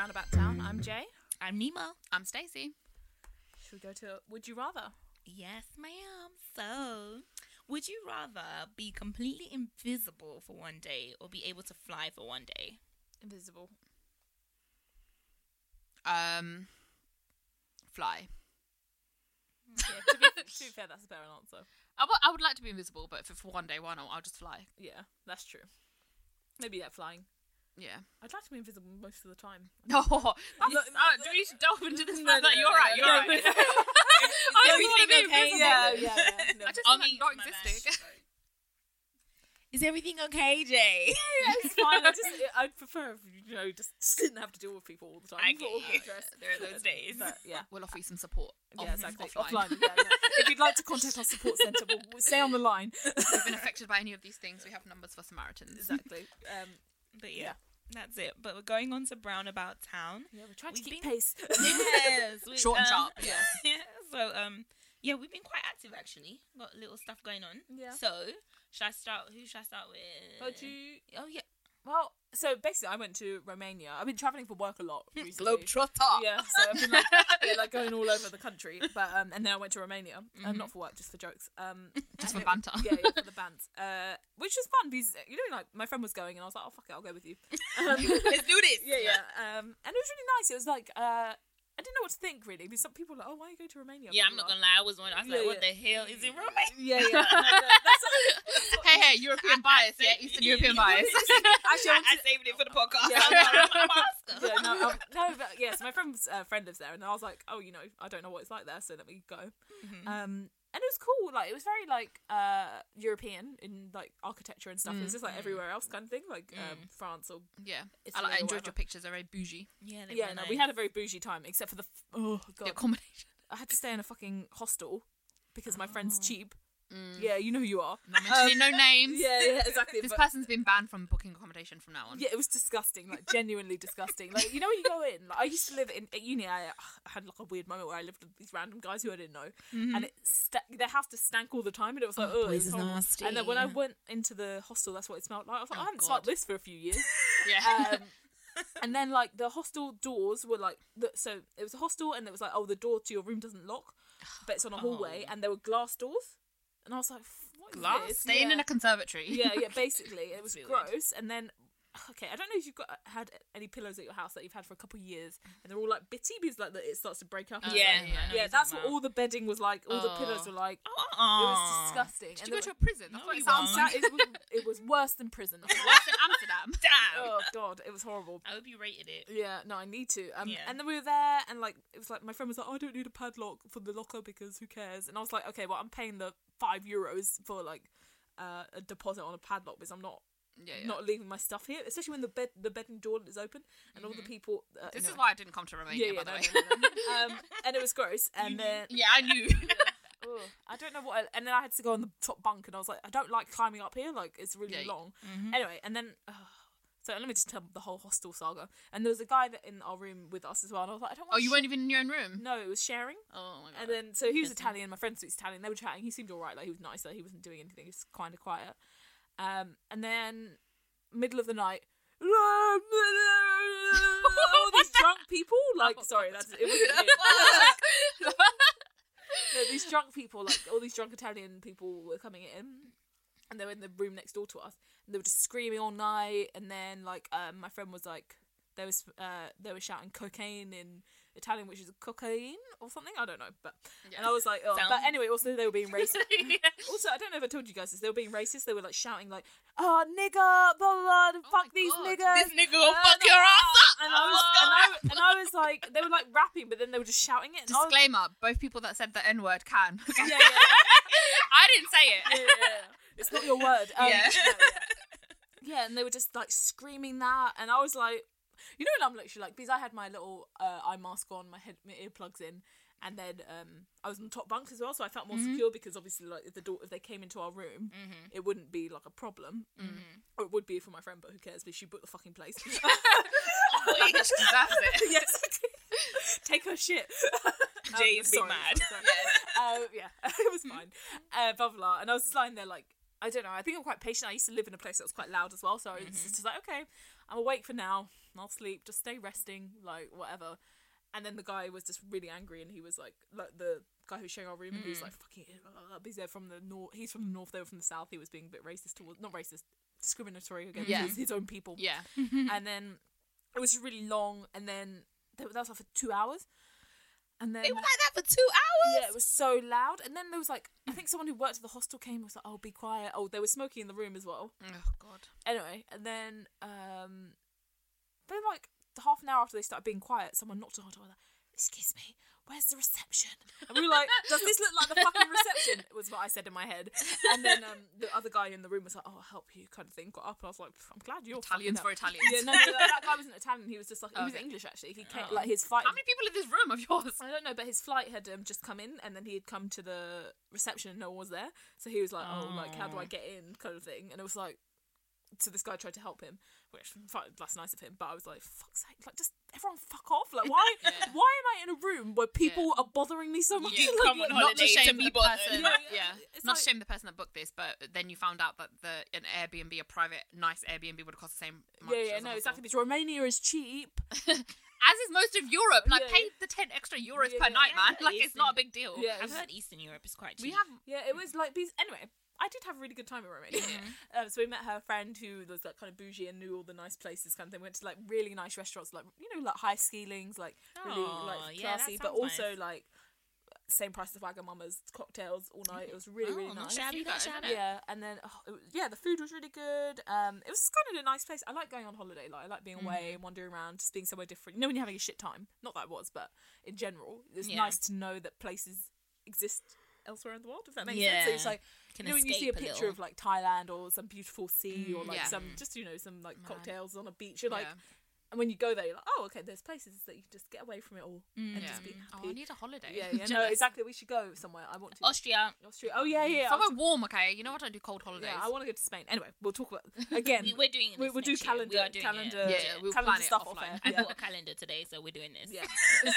Roundabout Town. I'm Jay. I'm Nima. I'm Stacey. Should we go to Would You Rather? Yes, ma'am. So, would you rather be completely invisible for one day or be able to fly for one day? Invisible. Um, fly. Yeah, to, be, to be fair, that's a better answer. I would- like to be invisible, but if for one day, why not? I'll just fly. Yeah, that's true. Maybe yeah, flying. Yeah. I'd like to be invisible most of the time. Oh, do we should delve into this No, further? no, you're no, right. You're no, right. no. I just everything want to be okay? invisible. Yeah, yeah, yeah. No. I just want not existing. Is everything okay, Jay? Yeah, it's fine. I just, I'd prefer if you know just, didn't have to deal with people all the time. I get you. dress. There are those days. But yeah. We'll offer you some support. Yeah, off- exactly. Offline. Offline. yeah, yeah. If you'd like to contact our support centre, we'll, we'll stay on the line. If you've been affected by any of these things, we have numbers for Samaritans. exactly. Um, But yeah, that's it. But we're going on to Brown About Town. yeah, we're trying to We've keep been- pace. yes, we- Short and um, sharp. Yeah. yeah. So um, yeah, we've been quite active actually. Got little stuff going on. Yeah. So should I start? Who should I start with? But you, Oh yeah, well, so basically, I went to Romania. I've been traveling for work a lot recently. Globetrotter. Yeah, so I've been like, yeah, like going all over the country, but um, and then I went to Romania, uh, not for work, just for jokes. Um, Just for banter. Yeah, yeah, for the bands. Uh, which was fun because you know, like my friend was going, and I was like, oh fuck it, I'll go with you. Um, let's do this. yeah, yeah. Um, and it was really nice. It was like uh, didn't know what to think really because some people were like, oh, why are you going to Romania? Yeah, I'm not gonna lie. I was wondering. I was like, Yeah, what the hell is it, Romania? Yeah, yeah. No, no, that's what- that's what- Hey, hey, European bias, yeah? said- Eastern European bias. Actually, I I, I saved it for the podcast. Yeah, I'm I. I'm yeah, no, um, no, but yes, my friend's uh, friend lives there, and I was like, oh, you know, I don't know what it's like there, so let me go. Mhm. Um, and it was cool. Like it was very like uh European in like architecture and stuff. It was just like everywhere else kind of thing, like um, France or Yeah. Italy I, like, I enjoyed your pictures. They're very bougie. yeah, Yeah, no, nice. we had a very bougie time, except for the f- oh The god, accommodation. I had to stay in a fucking hostel because my friend's Oh. cheap. Mm. Yeah, you know who you are. Not mentioning no names. Yeah, yeah, exactly. This but- person's been banned from booking accommodation from now on. yeah, it was disgusting, like genuinely disgusting. Like you know when you go in, like I used to live in at uni. I, I had like a weird moment where I lived with these random guys who I didn't know, and it sta- their house just stank all the time, and it was like, Oh, oh, it's is nasty. And then when I went into the hostel, that's what it smelled like. I was like, Oh, I haven't smelled this for a few years. Yeah. um, and then like the hostel doors were like the, so it was a hostel and it was like oh the door to your room doesn't lock but it's on a hallway Oh. and there were glass doors and I was like what is Glass? this? Staying yeah. in a conservatory. yeah yeah basically it was weird. gross and then okay I don't know if you've got had any pillows at your house that you've had for a couple of years and they're all like bitty because like the, it starts to break up and Yeah, stuff. yeah, yeah that's what all the bedding was like all the pillows Oh. were like Oh, it was disgusting Did and you go to a prison? That's No, what it sounds like. it, was, it was worse than prison Worse than Amsterdam. Damn. oh god it was horrible I hope you rated it. Yeah, no, I need to. Um, Yeah. And then we were there, and like it was like my friend was like, oh, "I don't need a padlock for the locker because who cares?" And I was like, "Okay, well, I'm paying the five euros for like uh, a deposit on a padlock because I'm not Yeah, yeah. not leaving my stuff here, especially when the bed the bedroom door is open and all the people." Uh, this is why I didn't come to Romania, Yeah, by the way. no, no, um, and it was gross. And then Yeah, I knew. ugh, I don't know what. I, and then I had to go on the top bunk, and I was like, I don't like climbing up here. Like it's really Yeah, Mm-hmm. long. Anyway, and then. Uh, so let me just tell the whole hostel saga. And there was a guy that in our room with us as well, and I was like, I don't want. oh, you sh- weren't even in your own room? No, it was sharing. Oh, my God. And then so he was Italian. My friend was Italian. They were chatting. He seemed all right. Like he was nice. Like he wasn't doing anything. He was kind of quiet. Um, and then middle of the night. all these drunk people, like sorry, that's it. Wasn't no, these drunk people, like all these drunk Italian people, were coming in, and they were in the room next door to us, and they were just screaming all night. And then, like, um, my friend was like, there was, uh, they were shouting cocaine in Italian, which is cocaine or something. I don't know, but and I was like, oh, but anyway, also they were being racist. also, I don't know if I told you guys this. They were being racist. They were like shouting, like, "Oh, nigger, blah blah, blah fuck these God. niggers." This nigga gonna Uh, fuck your ass up. And I was, and I, and I was like, they were like rapping, but then they were just shouting it. I was, Disclaimer: Both people that said the N word can. yeah, yeah, yeah. I didn't say it. yeah, yeah, yeah. It's not your word. Um, Yeah. yeah. Yeah, and they were just like screaming that, and I was like, you know, what I'm literally like, because I had my little uh, eye mask on, my head, my earplugs in, and then um, I was on the top bunk as well, so I felt more secure because obviously, like, if the door, if they came into our room, it wouldn't be like a problem, or it would be for my friend, but who cares? But she booked the fucking place. She deserves it. yes, take her shit. Jay Um, sorry, mad. sorry, sorry. Uh, yeah, it was fine. Uh, blah, blah blah. And I was lying there like I don't know. I think I'm quite patient. I used to live in a place that was quite loud as well, so it's just like okay, I'm awake for now. I'll sleep. Just stay resting, like whatever." And then the guy was just really angry, and he was like, like the guy who's sharing our room, and he was mm. like, "Fucking," he's there from the north. He's from the north. They were from the south. He was being a bit racist towards, not racist, discriminatory against Yeah. his, his own people. Yeah. And then it was really long, and then that was for two hours. And then They were like that for two hours. yeah, it was so loud. And then there was like, I think someone who worked at the hostel came and was like, "Oh, be quiet." Oh, they were smoking in the room as well. Oh God. Anyway, and then um, then like half an hour after they started being quiet, someone knocked on our door. Like, Excuse me, where's the reception? And we were like, Does this look like the fucking reception? Was what I said in my head. And then um, the other guy in the room was like, "Oh, I'll help you," kind of thing. Got up, and I was like, "I'm glad you're Italians for up." Italians. Yeah, no, no, that, that guy wasn't Italian. He was just like he was Okay. English actually. He came Oh. like his flight. How many people in this room of yours? I don't know, but his flight had um, just come in, and then he had come to the reception, and no one was there. So he was like, "Oh, like how do I Oh. get in?" kind of thing. And it was like, so this guy tried to help him, which that's nice of him. But I was like, "Fuck's sake! Like, just everyone fuck off! Like, why? Yeah. Why am I in a room where people are bothering me so much? Yeah, Like, come on yeah, Not to holiday to shame the bothered. person. Yeah, Yeah, yeah. It's Not like- to shame the person that booked this, but then you found out that the an Airbnb, a private, nice Airbnb, would have cost the same. Much yeah, yeah, as no, hostel. exactly. Because Romania is cheap. As is most of Europe. Like, Yeah, pay the ten extra euros Yeah, per yeah. night, man. Yeah, Like, it's it's not a big deal. Yeah, I've heard Eastern Europe is quite cheap. We have. Yeah, it was like these. Anyway, I did have a really good time in Romania. Um, so we met her friend who was like kind of bougie and knew all the nice places, kind of thing. Went to like really nice restaurants, like you know, like high ceilings, like really like yeah, classy, but also nice. like same price as Wagamama's cocktails all night. It was really Oh, really nice. shabby, You not shabby. Yeah, and then oh, it was, yeah, the food was really good. Um, it was kind of a nice place. I like going on holiday. Like I like being away and wandering around, just being somewhere different. You know, when you're having a shit time. Not that I was, but in general, it's Yeah. nice to know that places exist elsewhere in the world. If that makes sense. So it's like Can you know when you see a a picture little. of like Thailand or some beautiful sea or Mm, like yeah. some just you know some like cocktails on a beach. You're like, Yeah. and when you go there, you're like, oh okay, there's places that you just get away from it all and Mm. Yeah. just be Oh, happy. I need a holiday. yeah, yeah, no, exactly. We should go somewhere. I want to. Austria. Austria. Oh yeah, yeah. yeah. Somewhere warm, okay? You know what? I don't do cold holidays. Yeah, I want to go to Spain. Anyway, we'll talk about again. We, we're doing we, this we'll do calendar, We are doing calendar, It. Yeah, yeah, we'll calendar plan stuff off offline. air. I Yeah. bought a calendar today, so we're doing this. yeah.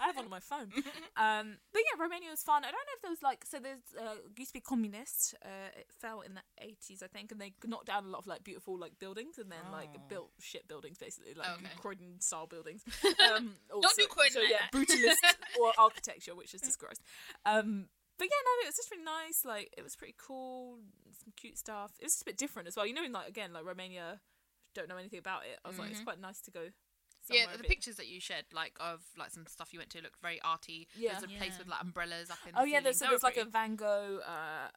I have one on my phone. Um, but yeah, Romania was fun. I don't know if there was like so. There's uh, used to be communist. Uh, it fell in the eighties, I think, and they knocked down a lot of like beautiful like buildings and then like Oh. built shit buildings basically, like Okay. Croydon style buildings. Um, Don't do Croydon So like yeah, brutalist or architecture, which is just gross. Um, but yeah, no, it was just really nice. Like it was pretty cool. Some cute stuff. It was just a bit different as well. You know, in like again, like Romania, don't know anything about it. I was like, it's Mhm. quite nice to go. Yeah, somewhere a the bit- pictures that you shared, like of like some stuff you went to, looked very arty. Yeah. There's a place with like umbrellas up in. Oh the yeah, there's, so ceiling. there's like a pretty. Van Gogh uh,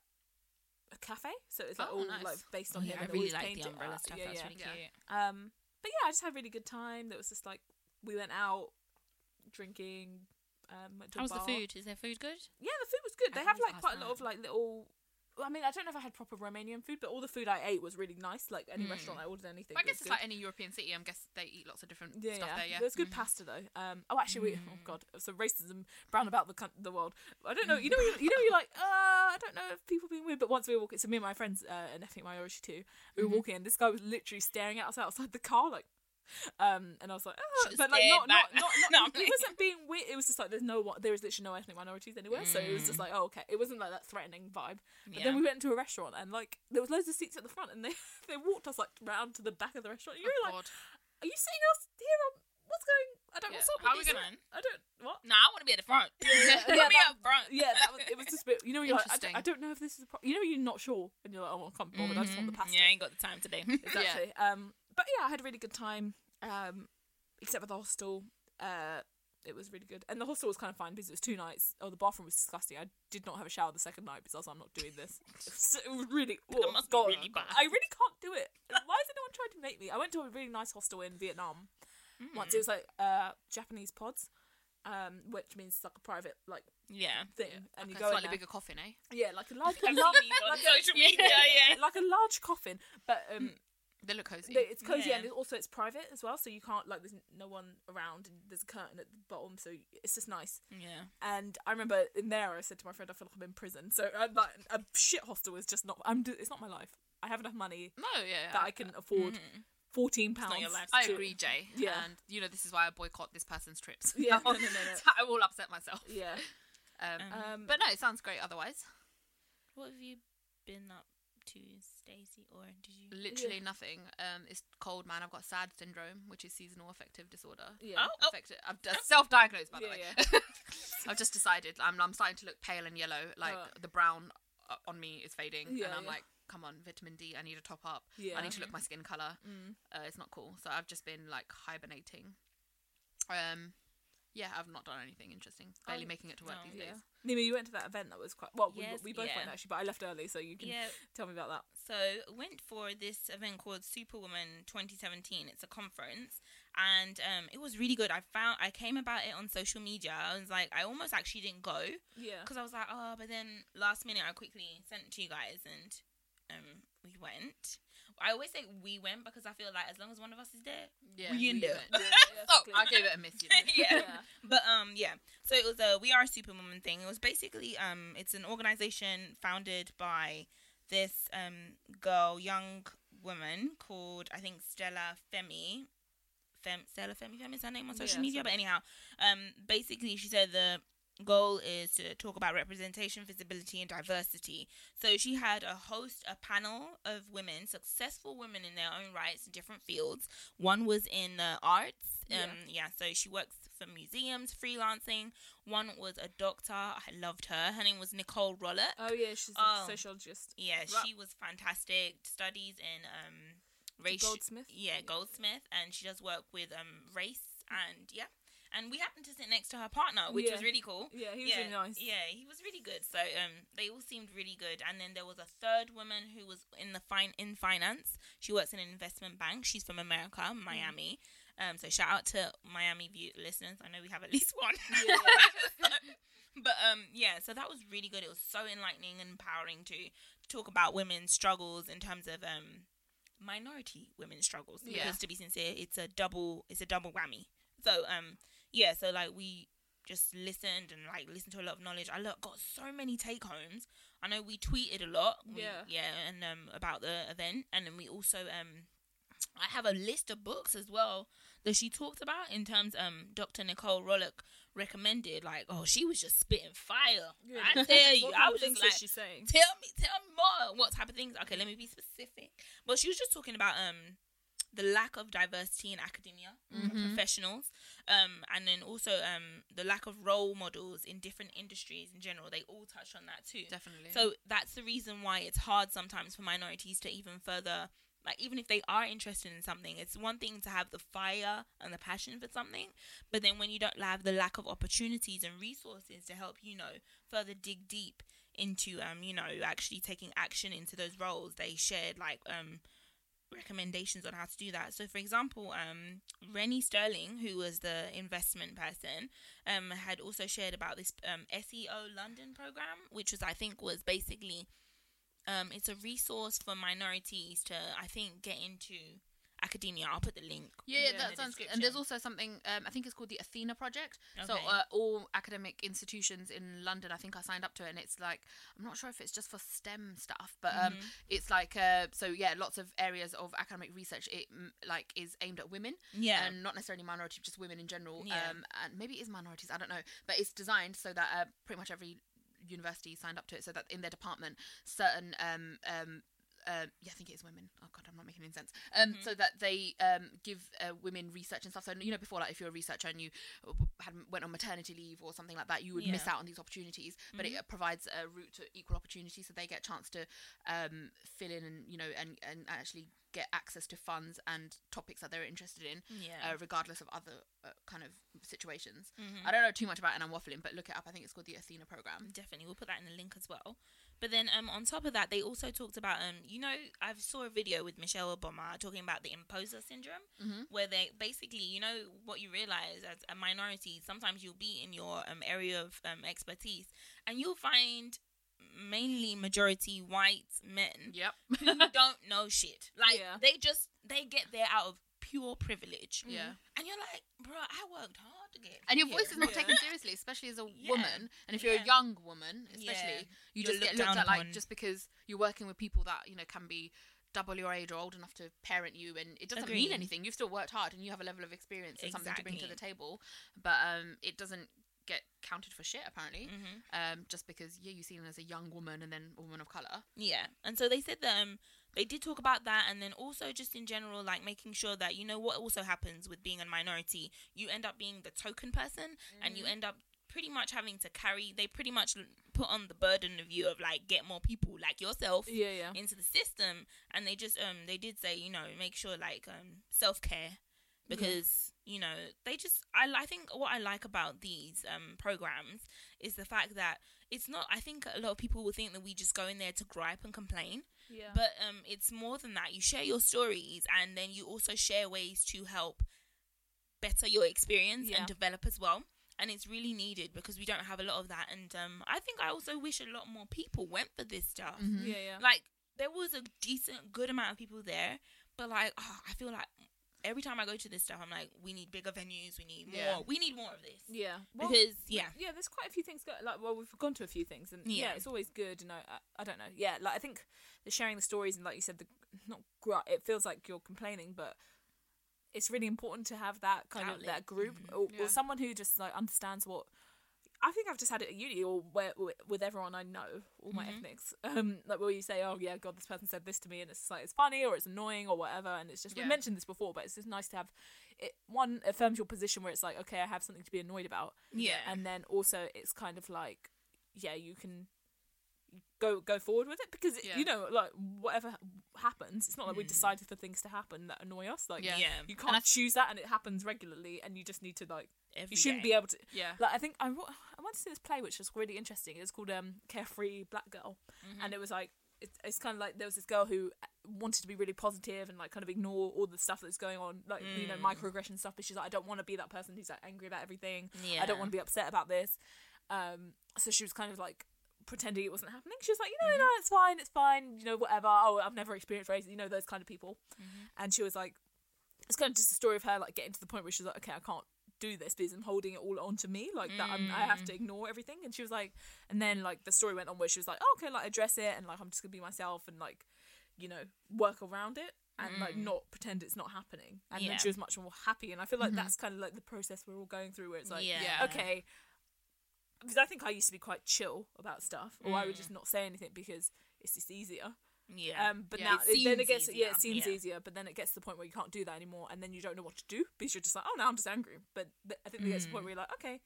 a cafe, so it's like Oh, all nice. like based on Oh, him. yeah, I really like the umbrella stuff. Yeah, That's yeah. really Yeah. cute. Um, but yeah, I just had a really good time. That was just like we went out drinking. Um, went to a How's the food? Is their food good? Yeah, the food was good. They have like quite a lot of like little. I mean, I don't know if I had proper Romanian food, but all the food I ate was really nice. Like any Mm. restaurant I ordered anything. I guess it's good. like any European city. I'm guess they eat lots of different Yeah, stuff yeah. there. Yeah. There's good Mm. pasta though. Um, oh, actually, we, oh Mm. god, so racism brown about the the world. I don't know. You know, you, you know, you're like, uh, I don't know if people being weird. But once we were walking, so me and my friends, uh, an ethnic minority too, we were Mhm. walking, and this guy was literally staring at us outside the car, like. Um, and I was like, oh, but like not, not, not, not, No, He wasn't being weird. It was just like there's no one. There is literally no ethnic minorities anywhere. So it was just Mm. like, oh, okay. It wasn't like that threatening vibe. But Yeah. then we went into a restaurant, and like there was loads of seats at the front, and they they walked us like round to the back of the restaurant. And you Oh, were like, God. are you sitting us here? On, what's going? I don't. Yeah. What's up? How with we gonna? I don't. What? Nah, I want to be at the front. Yeah, yeah, Put yeah, me that- up front. Yeah, that was. It was just a bit. You know, you're like, I don't, Interesting. I don't know if this is. A pro-. You know, you're not sure, and you're like, oh, I can't bother. I just want the Mhm. pasta. Yeah, I ain't got the time today. exactly. Um, but yeah, I had a really good time. Um, except for the hostel. Uh, it was really good, and the hostel was kind of fine because it was two nights. Oh, the bathroom was disgusting. I did not have a shower the second night because I was like, I'm not doing this. It was, it was really. Oh, must be really bad. I really can't do it. Why is anyone trying to make me? I went to a really nice hostel in Vietnam once. It was like uh Japanese pods. Um, which means it's like a private like Yeah. thing, Yeah, and you like a go in slightly there. bigger coffin, eh? Yeah, like a large, a I've large seen these like, a, media, yeah. like a large coffin, but um, They look cozy. they- it's cozy Yeah. and it- also it's private as well, so you can't like there's no one around and there's a curtain at the bottom, so it's just nice. Yeah. And I remember in there, I said to my friend, I feel like I'm in prison. So uh, like a shit hostel is just not. I'm. do- It's not my life. I have enough money no, yeah. that I can afford Mhm. fourteen pounds. your life. I to- agree, Jay. Yeah. And you know, this is why I boycott this person's trips. Yeah, no, no, no, no. I will upset myself. Yeah. Um, Um, Um, but no, it sounds great otherwise. What have you been up to Stacey, or did you? Literally nothing. Um, it's cold, man. I've got SAD syndrome, which is seasonal affective disorder. Yeah. Oh, oh. Affected. I've d- self-diagnosed, by the Yeah, way. I've just decided. I'm, I'm starting to look pale and yellow. Like Uh. the brown uh, on me is fading, Yeah, and I'm yeah. like, come on, vitamin D. I need to top up. Yeah. I need to look my skin color. Mm. Uh, it's not cool. So I've just been like hibernating. Um, yeah, I've not done anything interesting. Barely Oh, making it to work no, these Yeah. days. Nima, you went to that event that was quite well. we- Yes, we, both went actually, but I left early, so you can Yeah. tell me about that. So went for this event called Superwoman 2017. It's a conference, and um, it was really good. I found I came about it on social media. I was like, I almost actually didn't go Yeah. because I was like, oh, but then last minute I quickly sent it to you guys, and um, we went. I always say we went because I feel like as long as one of us is there, Yeah, We in we there. went. yeah, yeah, Oh. I gave it a miss. You know. yeah. Yeah. But um yeah. So it was a We Are Superwoman thing. It was basically um it's an organization founded by this um girl, young woman called I think Stella Femi. Fem Stella Femi Femi is her name on social Yeah, media. But anyhow, um basically she said the goal is to talk about representation, visibility and diversity. So she had a host a panel of women, successful women in their own rights in different fields. One was in the arts. Um, yeah. so she works for museums, freelancing. One was a doctor. I loved her. Her name was Nicole Rollock. Oh yeah, she's a Oh. sociologist. yeah, she was fantastic. Studies in um, race. Goldsmith? Yeah, Goldsmith, and she does work with um race and yeah. And we happened to sit next to her partner, which Yeah. was really cool. Yeah, he was yeah, really nice. Yeah, he was really good. So um, they all seemed really good. And then there was a third woman who was in the fine in finance. She works in an investment bank. She's from America, Miami. Um, so shout out to Miami view listeners. I know we have at least one. Yeah. but um, yeah. So that was really good. It was so enlightening and empowering to talk about women's struggles in terms of um minority women's struggles. Because to be sincere, it's a double. It's a double whammy. So um, yeah. So like we just listened and like listened to a lot of knowledge. I got so many take homes. I know we tweeted a lot. We- Yeah. yeah, and um about the event, and then we also um. I have a list of books as well that she talked about in terms um Dr. Nicole Rollock recommended like oh she was just spitting fire I tell you I was just like was she saying? tell me tell me more what type of things okay let me be specific but she was just talking about um the lack of diversity in academia Mhm. professionals um and then also um the lack of role models in different industries in general they all touch on that too Definitely. so that's the reason why it's hard sometimes for minorities to even further like even if they are interested in something it's one thing to have the fire and the passion for something but then when you don't have the lack of opportunities and resources to help you know further dig deep into um you know actually taking action into those roles they shared like um recommendations on how to do that. So for example um rennie sterling who was the investment person um had also shared about this um seo london program which was i think was basically um, it's a resource for minorities to, I think, get into academia. I'll put the link. Yeah, Yeah, that sounds good. And there's also something um, I think it's called the Athena Project. So Okay. uh, all academic institutions in London, I think I signed up to it, and it's like I'm not sure if it's just for STEM stuff, but um, Mhm. it's like uh, so yeah, lots of areas of academic research. It like is aimed at women Yeah. and not necessarily minority, just women in general. Yeah. Um, and maybe it is minorities, I don't know, but it's designed so that uh, pretty much every university signed up to it, so that in their department, certain um um. Uh, yeah, I think it is women. Oh god, I'm not making any sense. Um, Mhm. so that they um give uh, women research and stuff. So you know, before like if you're a researcher and you had went on maternity leave or something like that, you would miss out on these opportunities. But Mhm. it provides a route to equal opportunity, so they get a chance to um fill in and you know and and actually get access to funds and topics that they're interested in yeah. uh, regardless of other uh, kind of situations. Mhm. I don't know too much about it and I'm waffling, but look it up. I think it's called the Athena program. Definitely, we'll put that in the link as well. But then, um, on top of that, they also talked about, um, you know, I saw a video with Michelle Obama talking about the imposter syndrome, Mm-hmm. where they basically, you know, what you realize as a minority, sometimes you'll be in your um, area of um, expertise, and you'll find mainly majority white men Yep. who don't know shit. Like Yeah. they just they get there out of pure privilege. Yeah. And you're like, bro, I worked hard to get And your here." voice is not Yeah. taken seriously, especially as a Yeah. woman. And if you're a young woman, especially, Yeah. you You're just get looked looked down at like upon. just because you're working with people that, you know, can be double your age or old enough to parent you and it doesn't mean anything. You've still worked hard and you have a level of experience and something to bring to the table. But um it doesn't get counted for shit apparently. Mhm. Um, just because yeah, you see them as a young woman and then a woman of color. Yeah, and so they said that um, they did talk about that, and then also just in general, like making sure that you know what also happens with being a minority, you end up being the token person, and you end up pretty much having to carry. They pretty much put on the burden of you of like get more people like yourself Yeah, yeah. into the system, and they just um they did say you know make sure like um self care because you know they just I I think what I like about these um programs is the fact that it's not I think a lot of people will think that we just go in there to gripe and complain Yeah. but um it's more than that you share your stories and then you also share ways to help better your experience Yeah. and develop as well and it's really needed because we don't have a lot of that and um I think I also wish a lot more people went for this stuff yeah, yeah. like there was a decent good amount of people there but like oh, i feel like every time i go to this stuff i'm like we need bigger venues we need more we need more of this Yeah. Well, because yeah yeah, there's quite a few things. Go- like, well, we've gone to a few things, and yeah, Yeah. it's always good. And know, I, I don't know. Yeah, like I think the sharing the stories and like you said, the not gr- it feels like you're complaining, but it's really important to have that kind of that group Mhm. or, Yeah. or someone who just like understands what. I think I've just had it at uni or where with- with everyone I know, all my Mhm. ethnics. Um, like where you say, "Oh yeah, God, this person said this to me," and it's like it's funny or it's annoying or whatever, and it's just Yeah. we mentioned this before, but it's just nice to have it. One affirms your position where it's like, okay, I have something to be annoyed about, yeah and then also it's kind of like yeah you can go go forward with it because Yeah. you know like whatever happens it's not like we Mm. decided for things to happen that annoy us like Yeah. yeah you can't I- choose that and it happens regularly and you just need to like Every you shouldn't day. be able to Yeah. like i think i wa- i went to see this play which was really interesting it was called um carefree black girl Mhm. and it was like it's, it's kind of like there was this girl who wanted to be really positive and like kind of ignore all the stuff that's going on like you know Mm. microaggression stuff but she's like i don't want to be that person who's like angry about everything yeah I don't want to be upset about this. Um, so she was kind of like pretending it wasn't happening. She was like, you know, Mhm. no, it's fine, it's fine, you know, whatever. Oh, I've never experienced racism, you know, those kind of people. Mhm. And she was like, it's kind of just a story of her like getting to the point where she's like, okay, I can't do this because I'm holding it all onto me, like that. I'm, I have to Mm. ignore everything. And she was like, and then like the story went on where she was like, oh, okay, like address it, and like I'm just gonna be myself and like, you know, work around it. And like Mm. not pretend it's not happening, and Yeah. then she was much more happy. And I feel like Mhm. that's kind of like the process we're all going through, where it's like, yeah yeah, okay because i think i used to be quite chill about stuff or i would Mm. just not say anything because it's just easier yeah um but Yeah, now it then it gets yeah it seems yeah. easier but then it gets to the point where you can't do that anymore and then you don't know what to do because you're just like oh now i'm just angry but th- i think it gets to the point Mm. where you're like okay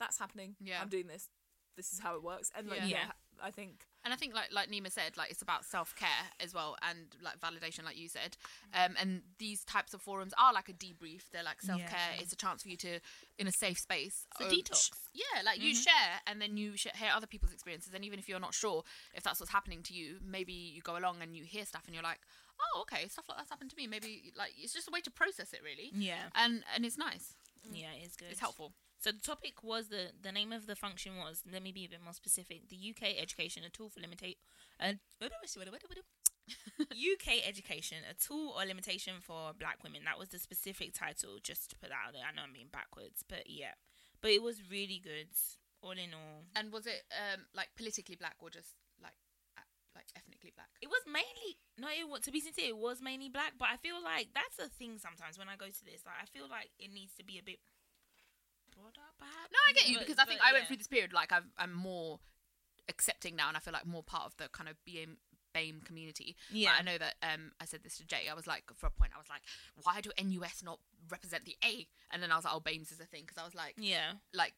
that's happening Yeah. i'm doing this this is how it works and like yeah, Yeah. i think And I think like like Nima said, like it's about self care as well and like validation, like you said. Um, and these types of forums are like a debrief. They're like self care. Yeah. It's a chance for you to, in a safe space, It's a um, detox. yeah, like you Mhm. share and then you sh- hear other people's experiences. And even if you're not sure if that's what's happening to you, maybe you go along and you hear stuff and you're like, oh, okay, stuff like that's happened to me. Maybe like it's just a way to process it, really. yeah And and it's nice. yeah it's good It's helpful. So the topic was the the name of the function was let me be a bit more specific. The UK education a tool for limitate uh, UK education a tool or limitation for black women. That was the specific title. Just to put that out there. I know I'm being backwards, but yeah. But it was really good. All in all, And was it um like politically black or just like like ethnically black? it was mainly no. It was, to be sincere, it was mainly black. But I feel like that's the thing. Sometimes when I go to this, like I feel like it needs to be a bit broader, perhaps. No, I get you But- because I think but I went yeah. through this period like I've, I'm more accepting now, and I feel like more part of the kind of BAME, BAME community. But Yeah, I know that um, I said this to Jay. I was like, for a point, I was like, why do NUS not represent the A? And then I was like, oh, BAMES is a thing because I was like, yeah, like.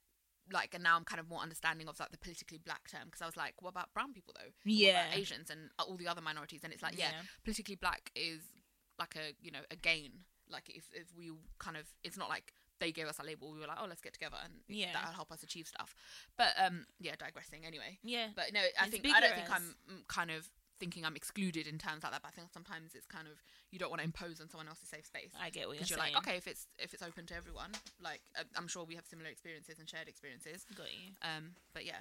Like and now I'm kind of more understanding of like the politically black term because I was like, what about brown people though? Yeah, about Asians and all the other minorities? And it's like, yeah, politically black is like a you know a gain. Like if if we kind of, it's not like they gave us a label. We were like, oh, let's get together and Yeah. that'll help us achieve stuff. But um, yeah, digressing anyway. yeah. But no, I It's think I don't think I'm mm, kind of thinking I'm excluded in terms like that. But I think sometimes it's kind of you don't want to impose on someone else's safe space. I get what you're Because you're saying. like, okay, if it's if it's open to everyone, like uh, I'm sure we have similar experiences and shared experiences. got you. Um, but yeah,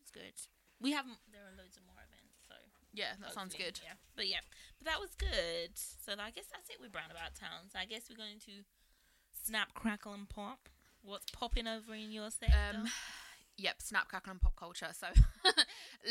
It's good. We have there are loads of more events, so yeah, that sounds good. Yeah, but yeah, but that was good. So I guess that's it with Roundabout Towns. I guess we're going to snap, crackle, and pop. What's popping over in your sector? Um, yep, snap, crackle, and pop culture. So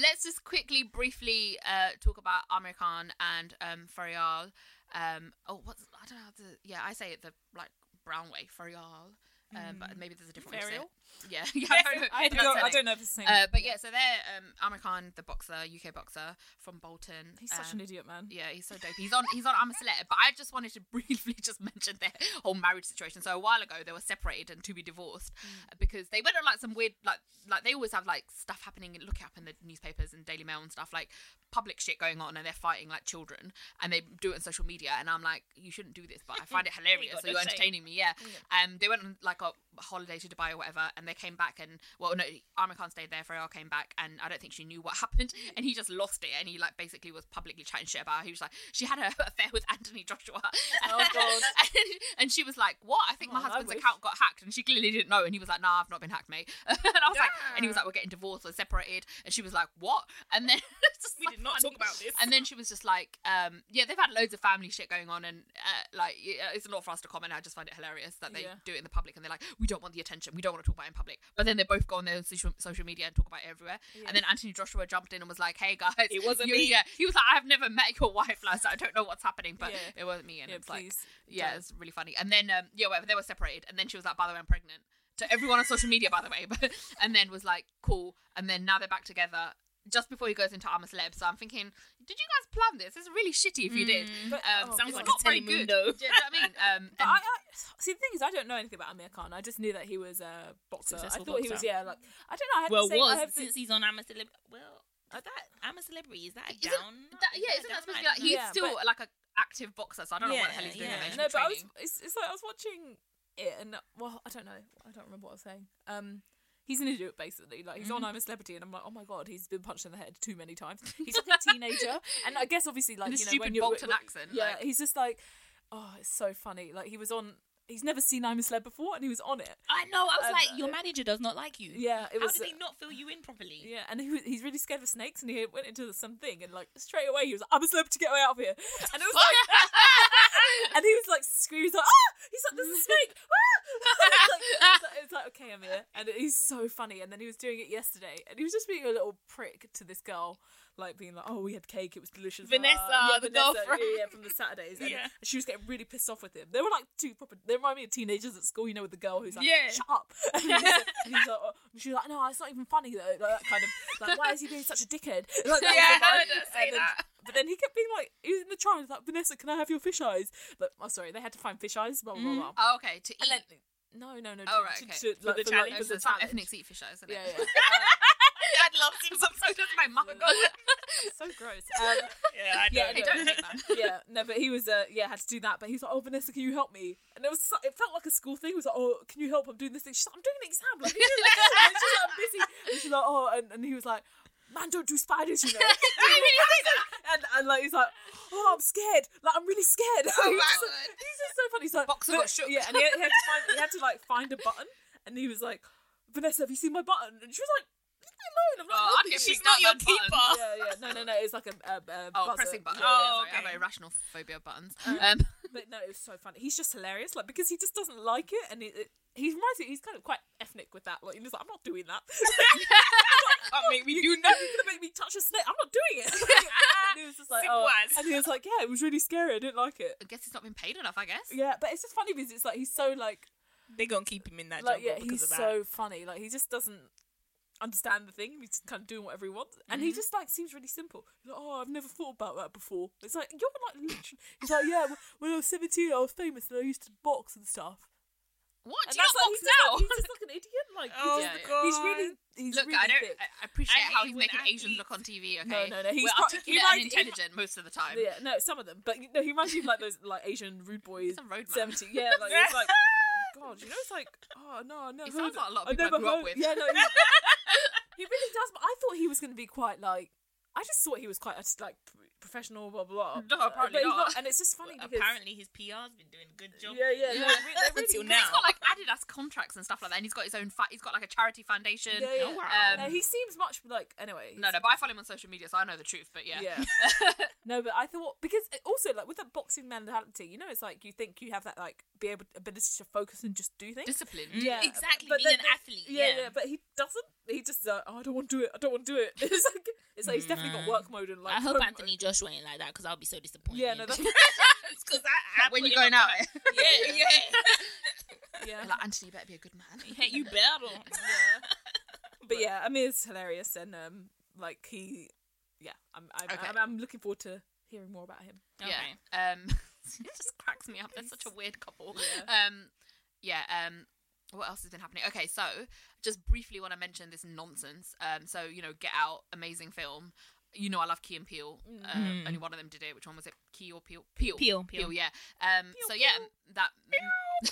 let's just quickly, briefly uh, talk about Amir Khan and um, Faryal. Um, oh, what's I don't know how to. Yeah, I say it the like brown way, Faryal. Um, but maybe there's a different way to say Ferial? it. Yeah, yeah. I don't know. I, don't, I don't know if it's the same. Uh, but yeah, so they're um, Amir Khan, the boxer, UK boxer from Bolton. he's such um, an idiot, man. Yeah, he's so dope. He's on. He's on. I'm a celeb. But I just wanted to briefly just mention their whole marriage situation. So a while ago, they were separated and to be divorced Mm. uh, because they went on like some weird, like, like they always have like stuff happening. Look it up in the newspapers and Daily Mail and stuff like public shit going on, and they're fighting like children, and they do it on social media. And I'm like, you shouldn't do this, but I find it hilarious. so you're entertaining me, yeah. Um, they went on like a holiday to Dubai or whatever, and they came back and well, no, Amir Khan stayed there. Freya came back, and I don't think she knew what happened, and he just lost it, and he like basically was publicly chatting shit about her. He was like, she had an affair with Anthony Joshua. Oh, God. and, and she was like, what? I think my Oh, I husband's account got hacked, and she clearly didn't know. And he was like, nah, I've not been hacked, mate. and I was like, and he was like, we're getting divorced or separated, and she was like, what? And then just We like did not funny. talk about this. And then she was just like, um, yeah, they've had loads of family shit going on, and uh, like, yeah, it's not for us to comment. I just find it hilarious that they Yeah. do it in the public, and they're like, we don't want the attention, we don't want to talk about in public. But then they both go on their social, social media and talk about it everywhere. And then Anthony Joshua jumped in and was like, hey guys, It wasn't you- me. Yeah, he was like, I've never met your wife, like, so I don't know what's happening, but Yeah. it wasn't me. And Yeah, it's like, yeah, don't. it's really funny. And then, um, yeah, whatever, they were separated, and then she was like, by the way, I'm pregnant. To everyone on social media, by the way, but and then was like, cool. And then now they're back together. Just before he goes into I'm Celeb, so I'm thinking, did you guys plan this? It's really shitty if you did. But- Um, oh, sounds God. like not very good. Do you know Telemundo. what I mean? Um, But and- I, I see the thing is I don't know anything about Amir Khan. I just knew that he was a boxer. I Successful thought he was boxer. yeah like I don't know. I have well, to say, I was have to- since he's on I'm a Celeb. Well, is that I'm a Celebrity? Is that a Isn't down? that, yeah, is isn't that that supposed to be like he's Yeah, still but- like a active boxer? So I don't know what the hell he's doing. yeah. there. No, but I was, it's, it's like I was watching it and well I don't know I don't remember what I was saying. Um, he's an idiot basically. Like he's on Mm-hmm. I'm a Celebrity and I'm like oh my god he's been punched in the head too many times. He's like a teenager and I guess obviously like And you know stupid Bolton accent, Yeah, like- he's just like oh it's so funny. Like he was on. He's never seen I'm a Celeb before and he was on it. I know. I was like, uh, your manager does not like you. Yeah, it How did they not fill you in properly? Yeah, and he was, he's really scared of snakes, and he went into something, and like straight away he was like, "I'm a celebrity, get away out of here!" And it was like, and he was like screaming, he's like, "Ah!" He's like, "There's a snake!" Ah! it's, like, it's, like, it's like, okay, I'm here, and he's so funny. And then he was doing it yesterday, and he was just being a little prick to this girl, like being like, "Oh, we had cake, it was delicious." Vanessa, yeah, the Vanessa, girlfriend. yeah, yeah, from the Saturdays, and Yeah. she was getting really pissed off with him. They were like two proper. They remind me of teenagers at school, you know, with the girl who's like, Yeah. "Shut up," and he's, like, and he's like, oh, and she's like, "No, it's not even funny though." Like that kind of like, why is he being such a dickhead? Like, Yeah, I her say then- that. But then he kept being like, he was in the trial, he was like, Vanessa, can I have your fish eyes? Like, oh, sorry, they had to find fish eyes, blah blah blah. blah. Oh, okay. To eat. Then, no, no, no. Oh, to- right, to- okay. to- For like, the for, challenge? Like, for the challenge. ethnic eat fish eyes, isn't it? Yeah, yeah. Dad um, loves him I'm so just my mother. God. so gross. Um, Yeah, I know. Yeah, Hey, don't hate man. yeah, no, but he was, uh, yeah, had to do that. But he was like, "Oh, Vanessa, can you help me?" And it was, so, it felt like a school thing. He was like, "Oh, can you help? I'm doing this thing." She's like, "I'm doing an exam." Like, and she's like, "I'm busy." And she's like, "Oh," and, and he was like, "Man, don't do spiders, you know." and, and like he's like, "Oh, I'm scared. Like, I'm really scared." Oh, he's, just, he's just so funny. He's like, Boxer "But-" got shook. Yeah, and he had, he had to find, he had to like find a button, and he was like, "Vanessa, have you seen my button?" And she was like. "Leave me alone, I'm not Oh, helping you." She's not your by keeper. yeah, yeah, no, no, no. It's like a, a, a Oh, buzzer. pressing buttons. Yeah, Yeah, yeah, Oh, I have okay. irrational phobia buttons. Um, Um, But no, it was so funny. He's just hilarious, like because he just doesn't like it, and it, it, he reminds me. He's kind of quite ethnic with that. Like he's like, I'm not doing that. Can't make me you, do you know you're gonna make me touch a snake. I'm not doing it. and he was just like, Simple oh, and he was like, yeah, it was really scary. I didn't like it. I guess he's not been paid enough. I guess. Yeah, but it's just funny because it's like he's so like, They're gonna keep him in that like jungle yeah, because he's of that. so funny. Like he just doesn't understand the thing. He's kind of doing whatever he wants, and Mm-hmm. he just like seems really simple. He's like, oh, I've never thought about that before. It's like you're like literally. He's like, yeah, when I was seventeen, I was famous and I used to box and stuff. What? And Do you that's like, box he's just now? like, he's just like an idiot. Like Oh, he's, Yeah, just, he's really he's Look, really I don't. thick. I I appreciate I how he's when making Asians look on TV. Okay. No, no, no, he's We're pro- articulate he and reminds- he- intelligent most of the time. Yeah, no, some of them, but you know, he reminds me of like those like Asian rude boys, road seventy. Yeah, like it's like, oh god, you know, it's like, oh no, no. never. He sounds like a lot of people I never grew up with. Yeah, no, he, really does. But I thought he was going to be quite like. I just thought he was quite like professional, blah blah. blah. No, Uh, apparently he's not. And it's just funny because Apparently, his PR's been doing a good job. yeah, yeah, Yeah. they're really Until now. He's got like Adidas contracts and stuff like that, and he's got his own. Fa- he's got like a charity foundation. Yeah, yeah. Oh, wow. Um, no, he seems much like anyway. No, no, but I follow him on social media, so I know the truth. But yeah, Yeah. no, but I thought because also like with that boxing mentality, you know, it's like you think you have that like be able ability to focus and just do things. discipline. Yeah, exactly, but being then- an athlete, Yeah, yeah. yeah, but he doesn't. He just like, oh, I don't want to do it. I don't want to do it. It's like it's like he's definitely got work mode and like. I hope Anthony mode. Joshua ain't like that because I'll be so disappointed. Yeah, no, that's because I, I when you're going out, for that. Yeah, yeah. Yeah. Like Anthony, you better be a good man. Hey, you better. yeah. But yeah, I mean, it's hilarious, and um, like he, yeah, I'm, I'm, Okay. I'm, I'm looking forward to hearing more about him. Okay. Yeah. Um, it just cracks me up. They're such a weird couple. Um, yeah. Um, what else has been happening? Okay, so just briefly want to mention this nonsense. Um, so you know, Get Out, amazing film. You know, I love Key and Peele. Uh, Mm. Only one of them did it. Which one was it? Key or Peele? Peele. Peel, Peele. peel. Yeah. Um. so yeah, that.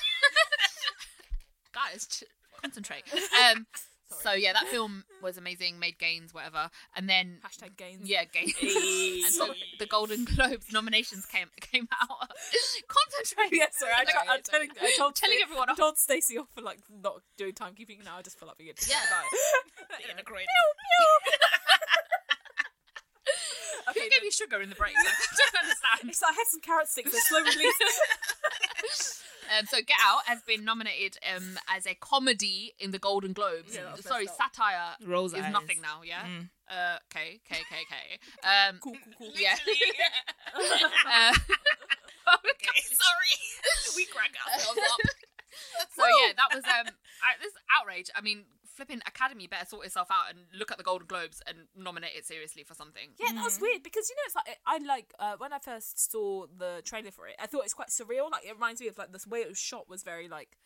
Guys, ch- concentrate. Um. So yeah, that film was amazing. Made gains, whatever. And then Hashtag gains. yeah, gains. And so the Golden Globes nominations came came out. Concentrate. Yeah, sorry. I Okay, try, I'm it's telling, I told telling everyone I told Stacey off for like not doing timekeeping. Now I just feel like being a Yeah. about it. Integrated. Who Okay, gave you sugar in the break? I don't understand. Like I had some carrot sticks. They're slow release. Um, so Get Out has been nominated um, as a comedy in the Golden Globes. Yeah, Sorry, satire Rolls is eyes. nothing now. Yeah. Mm. Uh, okay. Okay. Okay. Okay. Um, cool, cool, cool. yeah. Literally. Uh, okay, sorry. we crack ourselves up. so yeah, that was um, I, this outrage. I mean, flipping Academy better sort itself out and look at the Golden Globes and nominate it seriously for something. Yeah, that was weird because you know it's like I like uh, when I first saw the trailer for it, I thought it's quite surreal. Like it reminds me of like this way it was shot was very like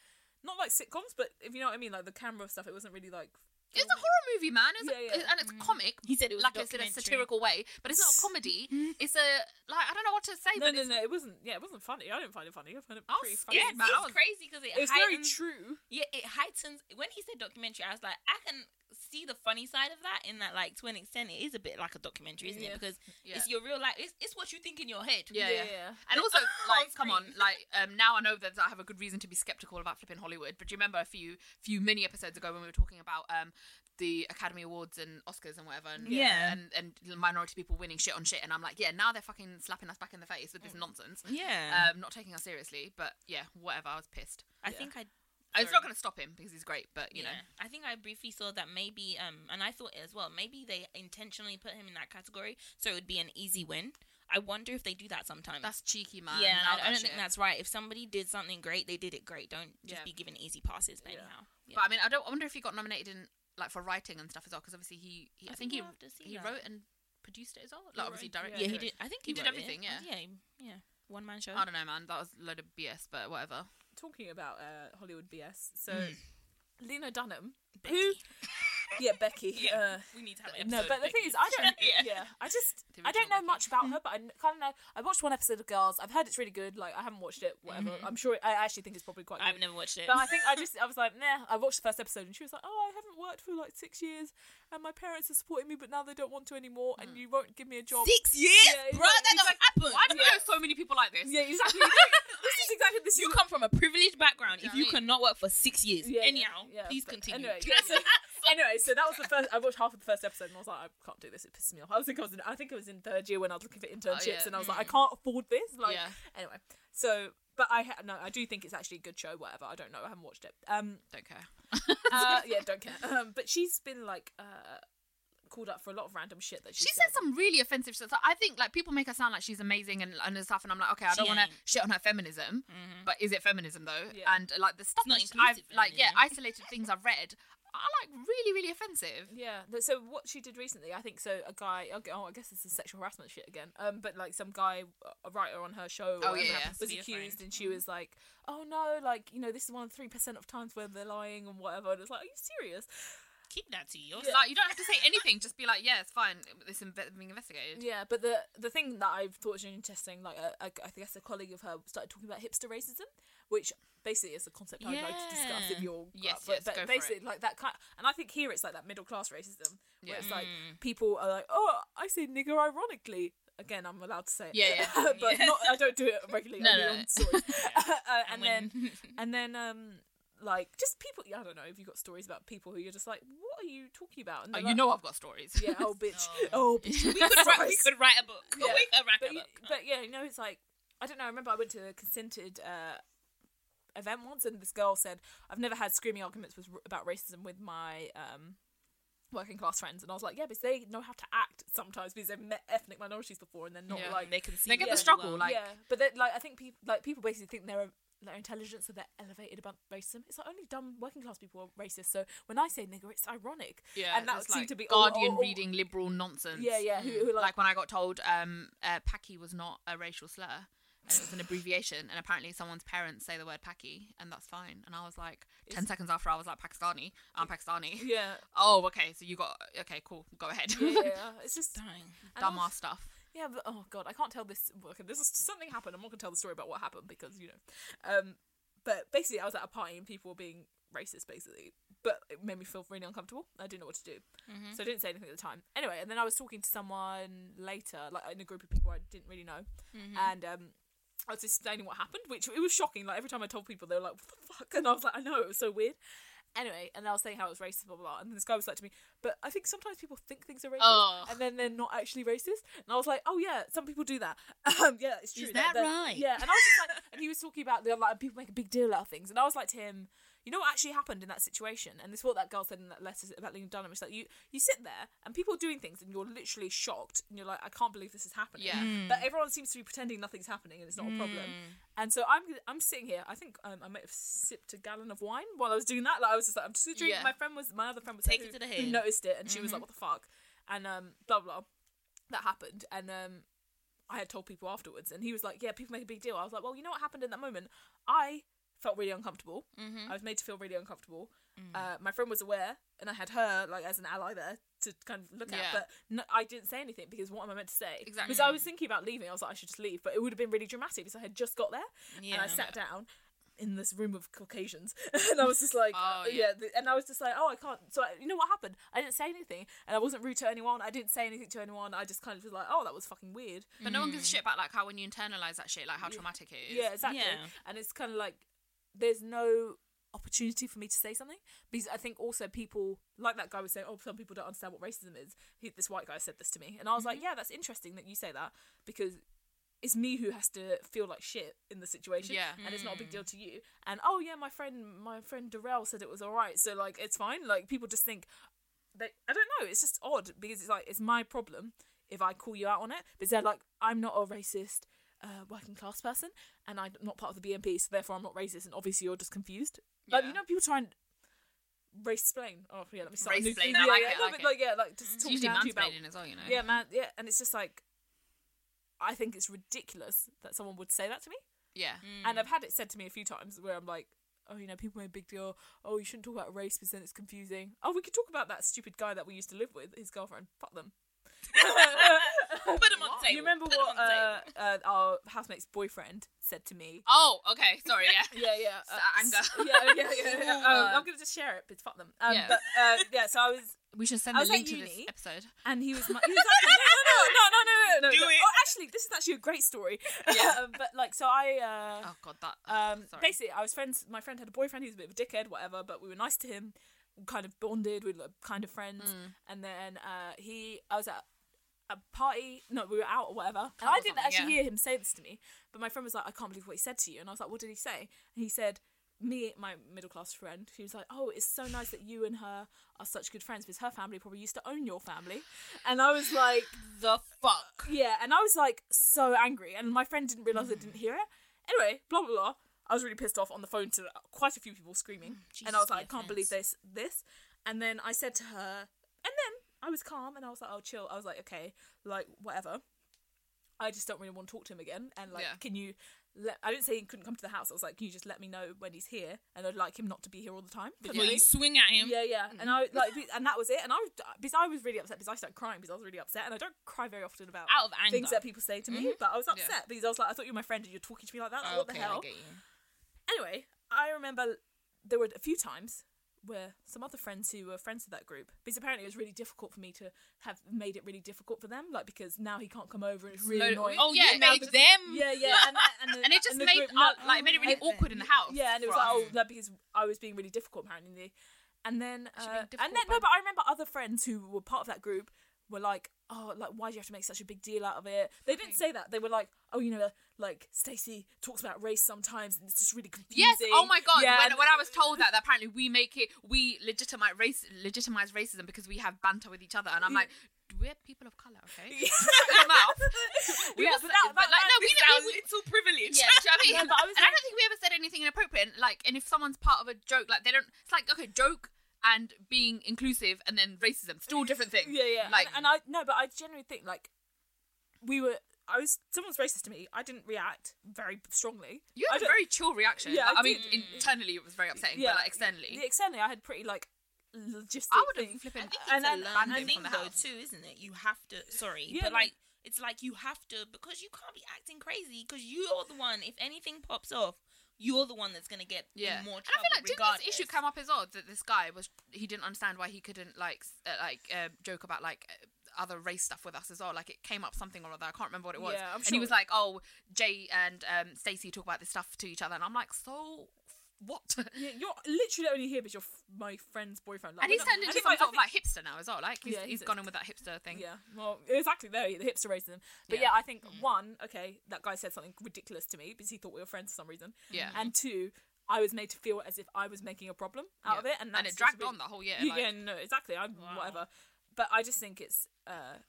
not like sitcoms, but if you know what I mean, like the camera stuff. It wasn't really like It's a horror movie, man. It's a, Yeah, yeah. and it's a comic. He said it was like a it's in a satirical way, but it's not a comedy. it's a like I don't know what to say. no, but no, it's, no. It wasn't. Yeah, it wasn't funny. I didn't find it funny. I found it I was pretty funny. scared, It's, man. It's was- crazy because it, It was very true. Yeah, it heightens. When he said documentary, I was like, I can see the funny side of that. In that, like, to an extent, it is a bit like a documentary, isn't Yeah. it? Because Yeah. it's your real life. It's, it's what you think in your head. Yeah, Yeah, yeah. yeah. And also, like, come on, like, um, now I know that I have a good reason to be skeptical about flipping Hollywood. But do you remember a few, few mini episodes ago when we were talking about um the Academy Awards and Oscars and whatever, and Yeah. and and minority people winning shit on shit, and I'm like, yeah, now they're fucking slapping us back in the face with this nonsense. Yeah. Um, not taking us seriously, but yeah, whatever. I was pissed. I yeah. think I. It's not going to stop him because he's great, but you yeah. know, I think I briefly saw that maybe, um, and I thought as well. Maybe they intentionally put him in that category so it would be an easy win. I wonder if they do that sometimes. that's cheeky, man. yeah, I, I don't shit. think that's right. If somebody did something great, they did it great. Don't just Yeah. be given easy passes. But Yeah. anyhow, yeah. But I mean, I don't. I wonder if he got nominated in like for writing and stuff as well, because obviously he, he I, I think think he have to see he that. wrote and produced it as well. Like He obviously directed. yeah, it. he did. I think He he, did wrote it. everything, yeah. yeah, yeah. One man show. I don't know, man. That was a load of BS, but whatever. Talking about uh, Hollywood BS. So Mm. Lena Dunham, Becky. who, yeah, Becky. Yeah. Uh, we need to have an no, but the thing is, I don't. Yeah. yeah. I just I don't know much about her, but I kind of know. I watched one episode of Girls. I've heard it's really good. Like I haven't watched it. Whatever. I'm sure. I actually think it's probably quite. good. I've never watched it. But I think I just I was like, nah. I watched the first episode and she was like, oh, I haven't worked for like six years, and my parents are supporting me, but now they don't want to anymore, and you won't give me a job. Six years, Yeah, bro. exactly. That don't happen. Why do know so many people like this? Yeah, exactly. this is exactly this. You come from a privileged background. Yeah, if you cannot work for six years, Yeah, yeah, anyhow, yeah, please continue. Anyway, yeah, anyway, so that was the first. I watched half of the first episode and I was like, I can't do this. It pisses me off. I was think I was in. I think I was in third year when I was looking for internships, yeah. and I was like, I can't afford this. Like, Yeah. anyway, so. But I ha- no, I do think it's actually a good show. Whatever, I don't know. I haven't watched it. Um, Don't care. uh, yeah, don't care. Um, but she's been like uh, called up for a lot of random shit that she, She said some really offensive stuff. So I think like people make her sound like she's amazing and, and stuff, and I'm like, okay, I don't want to shit on her feminism, Mhm. but is it feminism though? Yeah. And like the stuff that I've like yeah isolated things I've read are like really really offensive. Yeah. So what she did recently, I think, so a guy. okay, Oh, I guess this is sexual harassment shit again. Um, but like some guy, a writer on her show, Oh, yeah, yeah. was accused, and she was like, "Oh no, like you know, this is one of three percent of times where they're lying and whatever." And it's like, "Are you serious?" Keep that to yourself. Like you don't have to say anything. Just be like, yeah, it's fine. It's inve- being investigated. Yeah, but the the thing that I've thought was interesting, like a, a, I guess a colleague of her started talking about hipster racism, which basically is a concept I'd like to discuss if you're Yes, but, yes, but go for basically like that kind, and I think here it's like that middle class racism where Yeah. it's like Mm. people are like, oh, I say nigger ironically. Again, I'm allowed to say it. Yeah, yeah. but Yeah. not. I don't do it regularly. No, no, no. uh, and, then when- and then um like just people. I don't know if you've got stories about people who you're just like, what are you talking about? And Oh, they're you know I've got stories. yeah, oh bitch, Oh. oh bitch. we could write. We could write a book. Yeah. We could write but, a you, book. but yeah, you know, it's like I don't know. I remember I went to a consented uh, event once, and this girl said, "I've never had screaming arguments with about racism with my um, working class friends," and I was like, "Yeah, because they know how to act sometimes because they've met ethnic minorities before, and they're not Yeah. like." they can see They get it the struggle, well. like- yeah, but like I think people like people basically think they're their intelligence, so they're elevated above racism. It's like only dumb working class people are racist. So when I say nigger, it's ironic. Yeah, and that that's seemed like to be all- Guardian all- all- reading liberal nonsense. Yeah, yeah. Who, who like, Like when I got told um, uh, Paki was not a racial slur. And it was an abbreviation, and apparently someone's parents say the word Paki, and that's fine. And I was like, ten seconds after, I was like, Pakistani, I'm Pakistani. yeah, Oh, okay, so you got okay, cool, go ahead. yeah, yeah, yeah. It's just Dying. and Dumbass stuff. Yeah, but oh god, I can't tell this. Okay, this is something happened. I'm not gonna tell the story about what happened because you know. Um, but basically, I was at a party and people were being racist, basically. But it made me feel really uncomfortable. I didn't know what to do, so I didn't say anything at the time. Anyway, and then I was talking to someone later, like in a group of people I didn't really know, and um. I was explaining what happened, which it was shocking. Like every time I told people, they were like, "What the fuck?" And I was like, "I know it was so weird." Anyway, and I was saying how it was racist, blah blah blah. And then this guy was like to me, "But I think sometimes people think things are racist, and then they're not actually racist." And I was like, "Oh yeah, some people do that. Um, yeah, it's true. Is that they're- right? Yeah." And I was just like, and he was talking about the like people make a big deal out of things, and I was like to him, "You know what actually happened in that situation?" And this is what that girl said in that letter about Lena Dunham. It's like you you sit there and people are doing things, and you're literally shocked, and you're like, "I can't believe this is happening." Yeah. But everyone seems to be pretending nothing's happening, and it's not a problem. Mm. And so I'm I'm sitting here. I think um, I might have sipped a gallon of wine while I was doing that. Like I was just like I'm just drinking. Yeah. My friend was my other friend was Take there it who, to the who head. noticed it, and she was like, "What the fuck?" And um, blah blah. That happened, and um, I had told people afterwards, and he was like, "Yeah, people make a big deal." I was like, "Well, you know what happened in that moment? I felt really uncomfortable. Mm-hmm. I was made to feel really uncomfortable. Mm. Uh, my friend was aware, and I had her like as an ally there to kind of look at. But no, I didn't say anything because what am I meant to say? Exactly. Because I was thinking about leaving. I was like, I should just leave, but it would have been really dramatic because I had just got there Yeah. and I sat down in this room of Caucasians, and I was just like, Oh, yeah, yeah. and I was just like, oh, I can't. So I, you know what happened? I didn't say anything, and I wasn't rude to anyone. I didn't say anything to anyone. I just kind of was like, oh, that was fucking weird. But no one gives a shit about like how when you internalize that shit, like how traumatic it is. Yeah, exactly. Yeah. And it's kind of like there's no opportunity for me to say something because I think also people like that guy was saying, oh, some people don't understand what racism is. He, this white guy said this to me, and I was like, mm-hmm. yeah, that's interesting that you say that because it's me who has to feel like shit in the situation. Yeah. and it's not a big deal mm. to you. And oh yeah, my friend, my friend Darrell said it was all right, so like it's fine. Like people just think they, I don't know. It's just odd because it's like it's my problem if I call you out on it. but they're like, I'm not a racist uh, working class person, and I'm not part of the BNP, so therefore I'm not racist. And obviously you're just confused. Like you know, people try and race explain. Oh yeah, let me start. Race-splain, thing. Yeah, like yeah, it, like it. like yeah, like just talk down to you about as well, you know. yeah, man. Yeah, and it's just like, I think it's ridiculous that someone would say that to me. Yeah. And I've had it said to me a few times where I'm like, oh, you know, people make a big deal. Oh, you shouldn't talk about race because then it's confusing. Oh, we could talk about that stupid guy that we used to live with, his girlfriend. Fuck them. Put them on the table. You remember Put 'em what uh, uh, our housemate's boyfriend said to me? Oh, okay. Sorry. Yeah. Yeah, yeah. Uh, anger. Yeah, yeah, yeah. yeah. Um, I'm gonna just share it, but fuck them. Um, Yeah. But uh, yeah, so I was, We should send I the link at to this episode. and he was, my, he was like, no, no, no, no, no, no, no. Do no. it. Oh, actually, this is actually a great story. Yeah. um, but like, so I. Uh, Oh god, that. Um, sorry. basically, I was friends. My friend had a boyfriend. He was a bit of a dickhead, whatever. But we were nice to him. Kind of bonded. We were kind of friends. Mm. And then uh, he, I was at a party. No, we were out or whatever. And I didn't actually yeah. hear him say this to me. But my friend was like, "I can't believe what he said to you." And I was like, "What did he say?" And he said. Me, my middle class friend, she was like, "Oh, it's so nice that you and her are such good friends because her family probably used to own your family," and I was like, the fuck. yeah, and I was like so angry, and my friend didn't realize I didn't hear it. Anyway, blah blah blah. I was really pissed off on the phone to quite a few people screaming, and I was like, I can't believe this, this. And then I said to her, I was calm, and I was like, oh, chill. I was like, okay, like whatever. I just don't really want to talk to him again, and like, Yeah. can you? Let, I didn't say he couldn't come to the house. I was like, can you just let me know when he's here, and I'd like him not to be here all the time. Kind you swing at him. Yeah, yeah, and I like, and that was it. And I was because I was really upset because I started crying because I was really upset, and I don't cry very often about Out of anger. things that people say to me. Mm-hmm. But I was upset Yeah. because I was like, I thought you were my friend and you're talking to me like that. Like, what the hell? Anyway, I remember there were a few times where some other friends who were friends with that group, because apparently it was really difficult for me to have made it really difficult for them, like because now he can't come over and it's really No, annoying. Oh, Yeah, now made the- them. Yeah, yeah, and, and, the, And it just the made group- up- like, made it really and- awkward in the house Yeah, and it was like, oh, that because I was being really difficult apparently. And then, uh, and then, no, but I remember other friends who were part of that group were like, oh, like why do you have to make such a big deal out of it? They didn't say that. They were like, oh, you know, like Stacey talks about race sometimes, and it's just really confusing. Yes. Oh my god. Yeah, when, when I was told that, that apparently we make it, we legitimize race, legitimize racism because we have banter with each other, and I'm like, we're people of color, okay? Yeah. Mouth. We Yeah, was- but that- but that- like, no, we this didn't. sounds We, little privilege. yeah, do you know I mean? But I and I don't think we ever said anything inappropriate. Like, and if someone's part of a joke, like they don't. It's like okay, joke and being inclusive, and then racism, still different things. Yeah, yeah. Like, and, and I no, but I genuinely think like we were. I was someone's racist to me. I didn't react very strongly. you I had a very chill reaction. Yeah, Like, I I, mean, internally it was very upsetting, Yeah. but like externally, Yeah, externally, I had pretty like logistic. I would have things. flipping. I think And then- a and learned then- thing from the though house. too, isn't it? You have to. Sorry, Yeah, but like it's like you have to because you can't be acting crazy because you're the one. If anything pops off, you're the one that's gonna get Yeah, more and I feel like didn't regardless. this issue come up as odd that this guy was he didn't understand why he couldn't like uh, like uh, joke about like other race stuff with us as well. Like it came up something or other. I can't remember what it was. Yeah, I'm sure. and he was like, "Oh, Jay and um, Stacey talk about this stuff to each other," and I'm like, "So what?" Yeah, you're literally only here because you're f- my friend's boyfriend. Like, and he's turned into some sort of like hipster now as well. Like he's, Yeah, he's he's gone in with that hipster thing. Yeah, well, exactly. There, the hipster racism. But Yeah. yeah, I think one, okay, that guy said something ridiculous to me because he thought we were friends for some reason. Yeah. And two, I was made to feel as if I was making a problem out Yeah. of it, and, and it dragged really- on the whole year. Yeah, like- yeah, no, exactly. I'm Wow. whatever, but I just think it's uh,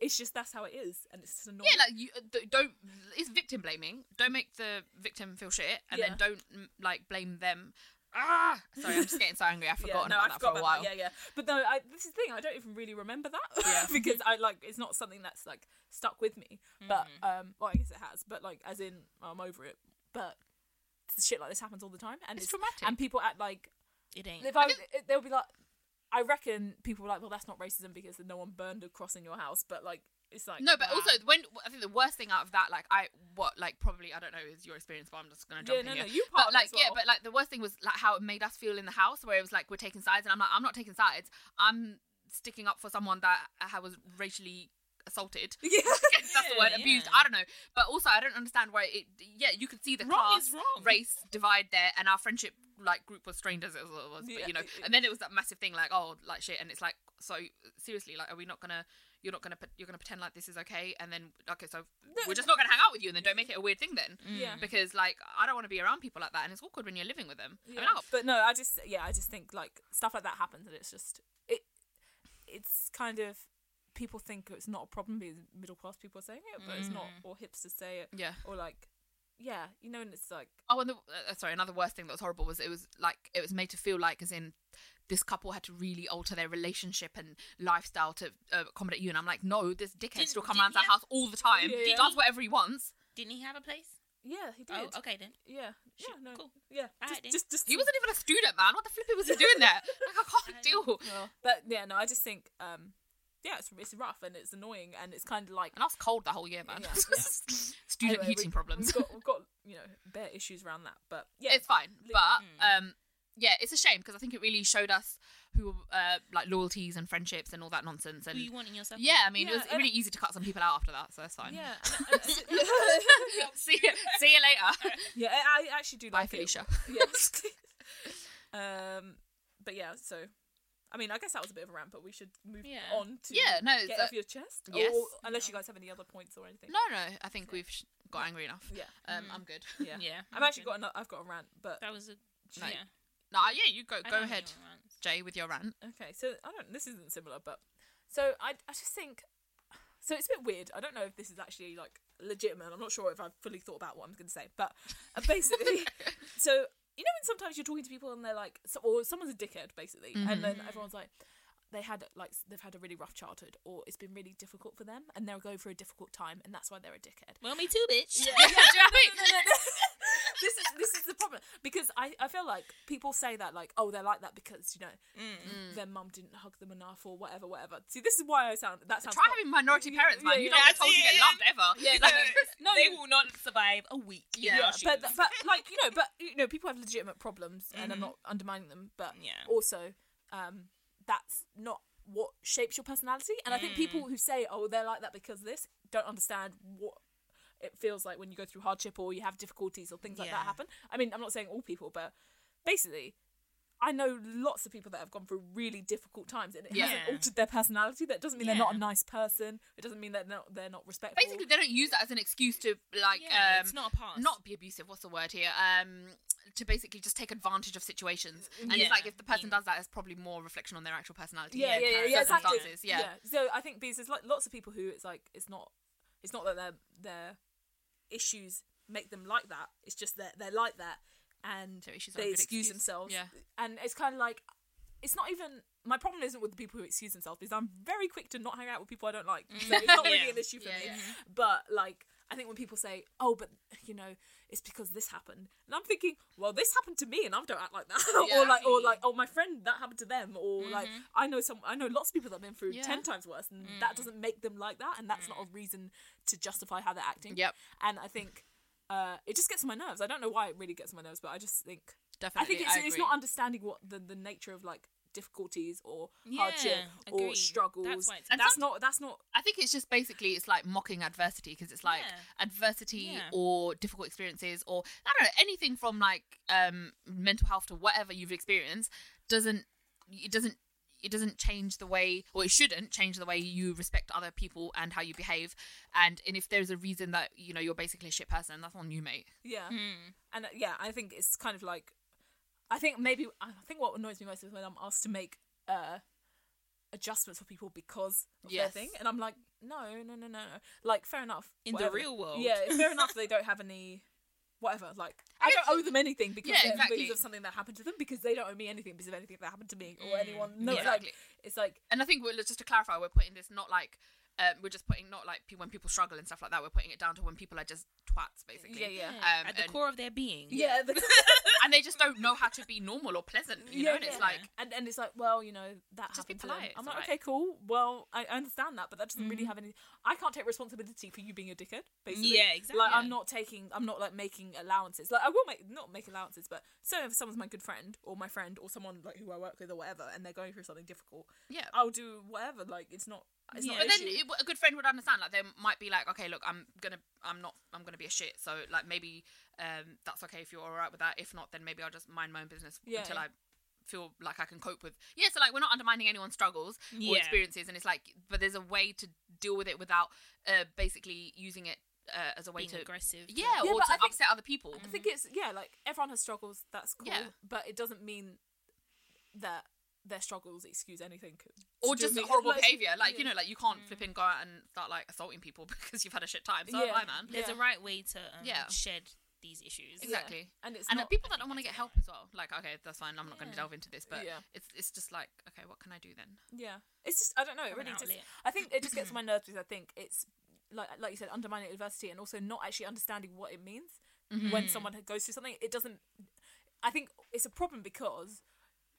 it's just that's how it is, and it's just annoying. Yeah, like you uh, don't. It's victim blaming. Don't make the victim feel shit, and Yeah. then don't mm, like blame them. Ah, sorry, I'm just getting so angry. I've Yeah, forgotten no, about I that forgot for a about while. that. Yeah, yeah. But no, I, this is the thing. I don't even really remember that Yeah. because I like it's not something that's like stuck with me. But um, well, I guess it has. But like, as in, I'm over it. But shit like this happens all the time, and It's traumatic. and people act like It ain't. if I, they'll be like, I reckon people are like, well, that's not racism because no one burned a cross in your house. But like, it's like No, but also when I think the worst thing out of that, like I what like probably I don't know is your experience, but I'm just gonna jump yeah, in no, here. no, you part But like well. yeah, but like the worst thing was like how it made us feel in the house, where it was like we're taking sides, and I'm like I'm not taking sides. I'm sticking up for someone that I was racially assaulted. yeah, That's the word Yeah, abused. I don't know, but also I don't understand why it. Yeah, you could see the Wrong class wrong. race divide there, and our friendship like group was strained as it was. Yeah. But you know, and then it was that massive thing like oh like shit, and it's like so seriously like are we not gonna. You're not gonna. put- You're gonna pretend like this is okay, and then okay, so we're just not gonna hang out with you, and then don't make it a weird thing then, mm. yeah. because like I don't want to be around people like that, and it's awkward when you're living with them. I mean, Yeah. I- But no, I just yeah, I just think like stuff like that happens, and it's just it. It's kind of people think it's not a problem because middle class people are saying it, but it's not, or hipsters say it, yeah. or like yeah, you know, and it's like Oh, and the uh, sorry, another worst thing that was horrible was it was like it was made to feel like as in this couple had to really alter their relationship and lifestyle to uh, accommodate you, and I'm like, no, this dickhead Didn't- still come didn't around to our have- house all the time, Yeah, he does whatever he wants. Didn't he have a place? yeah, he did. Oh, okay then. Yeah, Shit, yeah, no, cool. yeah, Alright just, then. just, just He wasn't even a student, man. What the flippy was he doing there? Like, I can't Alright. deal. Well, but yeah, no, I just think um, yeah, it's it's rough and it's annoying and it's kind of like And I was cold the whole year, man. Yeah, yeah. Student Anyway, heating we- problems. We've got, we've got you know bare issues around that, but yeah, it's fine, but um, yeah, it's a shame because I think it really showed us who uh like loyalties and friendships and all that nonsense. Who And you want in yourself? yeah, I mean, it was really easy to cut some people out after that, so that's fine. yeah, see, you, see you later. yeah. I I actually do Bye, like it. Felicia. Yes. um, but yeah, so I mean, I guess that was a bit of a rant, but we should move Yeah. on to Yeah, no, get it's off your chest. yes. Or, unless you guys have any other points or anything. No, no, I think we've sh- got angry enough. Yeah, Um, Mm. I'm good. yeah. Yeah. I've actually got another, I've got a rant, but That was a. No. Yeah. No, yeah, you go I go know ahead, your rants. Jay, with your rant. Okay, so I don't. This isn't similar, but so I I just think so it's a bit weird. I don't know if this is actually like legitimate. I'm not sure if I've fully thought about what I'm going to say, but uh, basically, so you know when sometimes you're talking to people and they're like, so, or someone's a dickhead basically, and then mm-hmm. everyone's like. They had like they've had a really rough childhood, or it's been really difficult for them, and they're going through a difficult time, and that's why they're a dickhead. Well, me too, bitch. Yeah, Do you know what I mean? no, no, no. This is this is the problem because I, I feel like people say that like oh they're like that because you know Mm. their mum didn't hug them enough or whatever whatever. See this is why I sound that sounds Try not- having minority parents, man. yeah, you yeah. don't get told you get loved ever. Yeah, Like, no, they will not survive a week. in Yeah. but but like you know but you know people have legitimate problems and I'm Mhm. not undermining them but Yeah. also um that's not what shapes your personality and I think people Mm. who say oh they're like that because of this don't understand what it feels like when you go through hardship or you have difficulties or things like that happen. I mean, I'm not saying all people, but basically, I know lots of people that have gone through really difficult times, and it Yeah. hasn't altered their personality. That doesn't mean they're not a nice person. It doesn't mean that they're not, they're not respectful. Basically, they don't use that as an excuse to like Yeah, um, it's not a pass. not be abusive. What's the word here? Um, to basically just take advantage of situations. And Yeah. it's like if the person Yeah. does that, it's probably more reflection on their actual personality. yeah, yeah, yeah, yeah, exactly. circumstances. Yeah. So I think because there's like lots of people who it's like it's not it's not that their their issues make them like that. It's just that they're like that and So issues are a they excuse, excuse. themselves. Yeah. And it's kind of like it's not even my problem isn't with the people who excuse themselves because I'm very quick to not hang out with people I don't like. So it's not really Yeah. an issue for Yeah, me. But like I think when people say, "Oh, but you know, it's because this happened," and I'm thinking, "Well, this happened to me, and I don't act like that." Yeah. or like, or like, "Oh, my friend, that happened to them," or like, Mm-hmm. I know some, I know lots of people that have been through Yeah. ten times worse, and Mm. that doesn't make them like that, and that's not a reason to justify how they're acting. Yep. And I think uh, it just gets on my nerves. I don't know why it really gets on my nerves, but I just think Definitely. I think it's, it's not understanding what the, the nature of like difficulties or hardship Yeah, or struggles. That's that's not that's not I think it's just basically it's like mocking adversity because it's like Yeah. adversity Yeah. or difficult experiences or I don't know anything from like um mental health to whatever you've experienced doesn't it doesn't it doesn't change the way or it shouldn't change the way you respect other people and how you behave and and if there's a reason that you know you're basically a shit person that's on you mate yeah. Mm. And uh, yeah, I think it's kind of like I think maybe I think what annoys me most is when I'm asked to make uh adjustments for people because of their thing, and I'm like, no, no, no, no, no. Like, fair enough. In the real world. yeah, fair enough. They don't have any. Whatever, like I I don't owe them anything because Yeah, of- exactly. because of something that happened to them because they don't owe me anything because of anything that happened to me or Mm, anyone. No, yeah. like Exactly. it's like and I think we're just to clarify we're putting this not like um, we're just putting not like pe- when people struggle and stuff like that we're putting it down to when people are just twats basically yeah, yeah, Yeah, Um, at the and- core of their being. yeah, the, and they just don't know how to be normal or pleasant you know and it's yeah. like and and it's like, well, you know, that Just be happened to them. polite, I'm like, alright. okay, cool. Well, I I understand that, but that doesn't Mm-hmm. really have any. I can't take responsibility for you being a dickhead. Basically, Yeah, exactly. Like I'm not taking. I'm not like making allowances. Like I will make not make allowances, but so if someone's my good friend or my friend or someone like who I work with or whatever, and they're going through something difficult, yeah I'll do whatever. Like it's not. It's not. Yeah. an but then it, a good friend would understand like they might be like okay look i'm gonna i'm not i'm gonna be a shit so like maybe um that's okay if you're all right with that if not then maybe i'll just mind my own business Yeah. until i feel like i can cope with yeah so like we're not undermining anyone's struggles or experiences and it's like but there's a way to deal with it without uh basically using it uh, as a way being to aggressive. yeah, Yeah, or to I think- upset other people I think it's yeah, like everyone has struggles. That's cool. Yeah. But it doesn't mean that their struggles excuse anything. or just horrible like, behavior like you know like you can't flip and go out and start like assaulting people because you've had a shit time so Yeah. bye man There's Yeah. a right way to um, Yeah. shed these issues. Yeah. exactly and it's and not people that don't want to get help as well like okay that's fine i'm not going to delve into this but Yeah. it's it's just like okay what can i do then Yeah, it's just I don't know. It really just. I think it just gets my nerves because I think it's like like you said undermining adversity and also not actually understanding what it means Mm-hmm. when someone goes through something. It doesn't. I think it's a problem because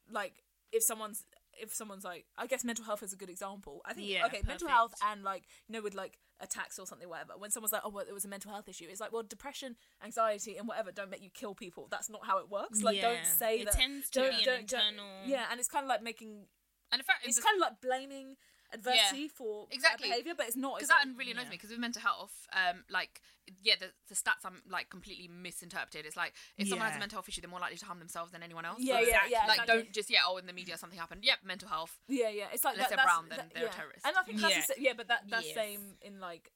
like if someone's if someone's like I guess mental health is a good example. I think Yeah, okay mental health and like you know with like attacks or something whatever. When someone's like oh well it was a mental health issue, it's like well depression, anxiety and whatever don't make you kill people. That's not how it works. Like don't say it that. tends to don't, be an internal. yeah, and it's kind of like making and in fact it's it's kind of like blaming adversity for Exactly. behavior, but it's not. because that really annoys yeah. me because with mental health um like yeah the, the stats i'm like completely misinterpreted it's like if someone has a mental health issue they're more likely to harm themselves than anyone else Yeah, So, yeah, yeah. like exactly. don't just yeah oh in the media something happened yep mental health Yeah, yeah. It's like Unless that, they're brown, then that- they're a terrorist. And I think that's Yeah. the yeah, but that that's Yes. same in like.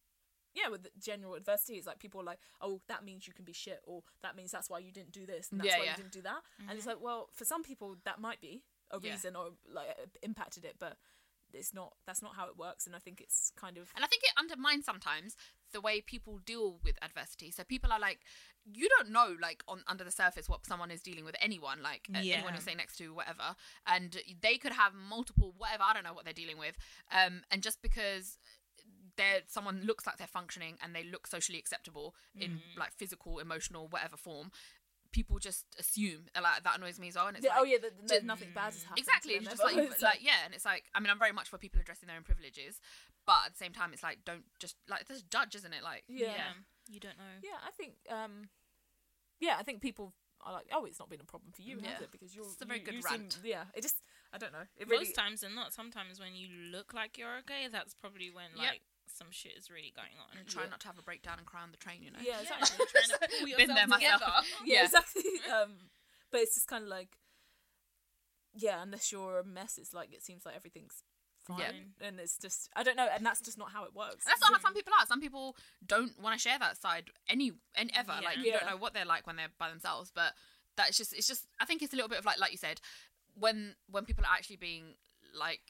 Yeah, with the general adversity, it's like people are like, oh, that means you can be shit, or that means that's why you didn't do this, and that's Yeah, why yeah. you didn't do that. And it's like, well, for some people, that might be a Yeah. reason or like impacted it, but it's not. That's not how it works, and I think it's kind of and i think it undermines sometimes the way people deal with adversity so people are like you don't know like on under the surface what someone is dealing with anyone like a- anyone Yeah. you're sitting next to whatever and they could have multiple whatever i don't know what they're dealing with um and just because they're someone looks like they're functioning and they look socially acceptable in Mm-hmm. like physical emotional whatever form people just assume and, like that annoys me as well and it's yeah, like, oh yeah, that, that ju- nothing bad has happened. Exactly, it's just like, It's like yeah, and it's like I mean I'm very much for people addressing their own privileges, but at the same time it's like don't just like there's judge, isn't it? Like yeah. Yeah. You don't know. Yeah, I think um yeah, I think people are like, oh, it's not been a problem for you, has Yeah. it? Because you're It's a very you- good you seem- rant. yeah, it just I don't know. It really Most times and not, sometimes when you look like you're okay, that's probably when Yep. like some shit is really going on. and try Yeah. not to have a breakdown and cry on the train, you know. Yeah, Yeah, exactly. you're trying to pull Been there myself. yeah, Yeah. exactly. Um, but it's just kind of like, yeah, unless you're a mess, it's like it seems like everything's fine, Yeah. and it's just I don't know, and that's just not how it works. And that's not how some people are. Some people don't want to share that side any and ever. Yeah. Like you don't know what they're like when they're by themselves. But that's just it's just I think it's a little bit of like like you said, when when people are actually being like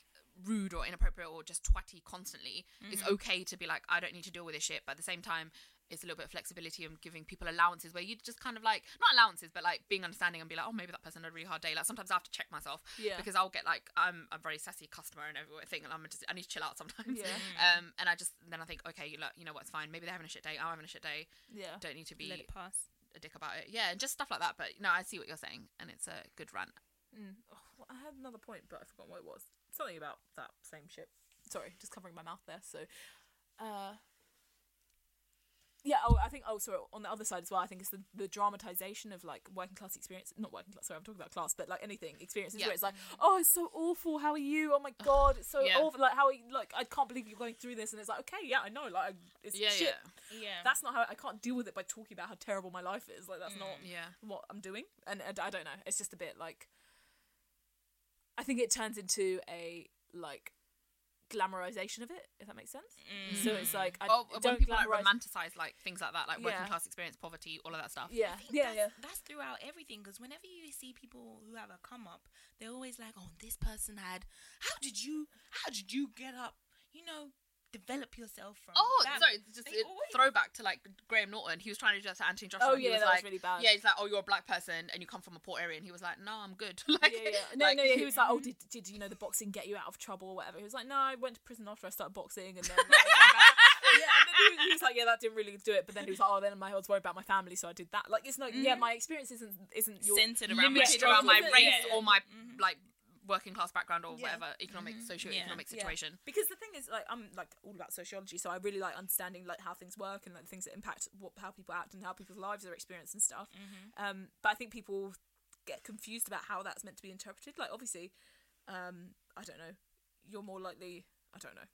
rude or inappropriate or just twatty constantly, it's okay to be like, I don't need to deal with this shit. But at the same time, it's a little bit of flexibility and giving people allowances where you just kind of like not allowances, but like being understanding and be like, oh, maybe that person had a really hard day. Like sometimes I have to check myself Yeah. because I'll get like I'm a very sassy customer and everything, and I'm just I need to chill out sometimes. Yeah. Um, and I just then I think, okay, you look, you know what's fine. Maybe they're having a shit day. I'm having a shit day. yeah, Don't need to be Let it pass. a dick about it. Yeah, and just stuff like that. But no, I see what you're saying, and it's a good rant. Mm. Oh, I had another point, but I forgot what it was. Something about that same shit. Sorry, just covering my mouth there. So, uh, yeah. Oh, I think. Oh, sorry. On the other side as well, I think it's the, the dramatization of like working class experience. Not working class. Sorry, I'm talking about class, but like anything experiences Yeah. where it's like, oh, it's so awful. How are you? Oh my god, it's so Yeah. awful. Like how are you, like I can't believe you're going through this. And it's like, okay, yeah, I know. Like it's Yeah, shit. yeah, Yeah. That's not how I can't deal with it by talking about how terrible my life is. Like that's not yeah. what I'm doing, and, and I don't know. It's just a bit like I think it turns into a like glamorization of it, if that makes sense. Mm. So it's like I Oh, when don't people like romanticize like things like that, like working Yeah. class experience, poverty, all of that stuff. yeah, I think yeah, that's, yeah. That's throughout everything because whenever you see people who have a come up, they're always like, "Oh, this person had. How did you? How did you get up? You know, develop yourself from." Oh, that." sorry, just it, always- throwback to like Graham Norton. He was trying to do that to Anthony Joshua. Oh, and he yeah, was that was really bad. Yeah, he's like, oh, you're a black person and you come from a poor area, and he was like, no, I'm good. like, yeah, yeah. No, like- no, yeah. He was like, "Oh, did did you know the boxing get you out of trouble or whatever?" He was like, "No, I went to prison after I started boxing, and then like, I came back." yeah." And then he was, he was like, "Yeah, that didn't really do it." But then he was like, "Oh, then I was worried about my family, so I did that." Like, it's not. Yeah, mm. my experience isn't isn't your centered around my around my race yeah, or my mm-hmm. like working class background or Yeah. whatever economic socio-economic Yeah. situation. because the thing is like i'm like all about sociology so i really like understanding like how things work and like things that impact what how people act and how people's lives are experienced and stuff um but i think people get confused about how that's meant to be interpreted like obviously um i don't know you're more likely i don't know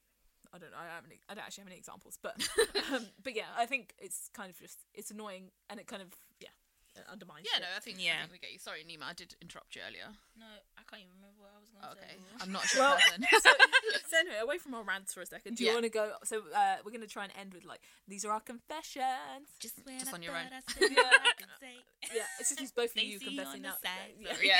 I don't know. I, have any, I don't actually have any examples, but um, but yeah, I think it's kind of just it's annoying and it kind of yeah undermines. Yeah, shit. no, I think, I Yeah. think we get you. Sorry, Nima, I did interrupt you earlier. No, I can't even remember what I was going to okay, say. I'm not sure. Well, so, so anyway, away from our rants for a second. Do you Yeah. want to go? So uh, we're going to try and end with like these are our confessions. Just when Just on your own. I said what I could say. Yeah, it's just both of you confessing on the now. Yeah. Yeah.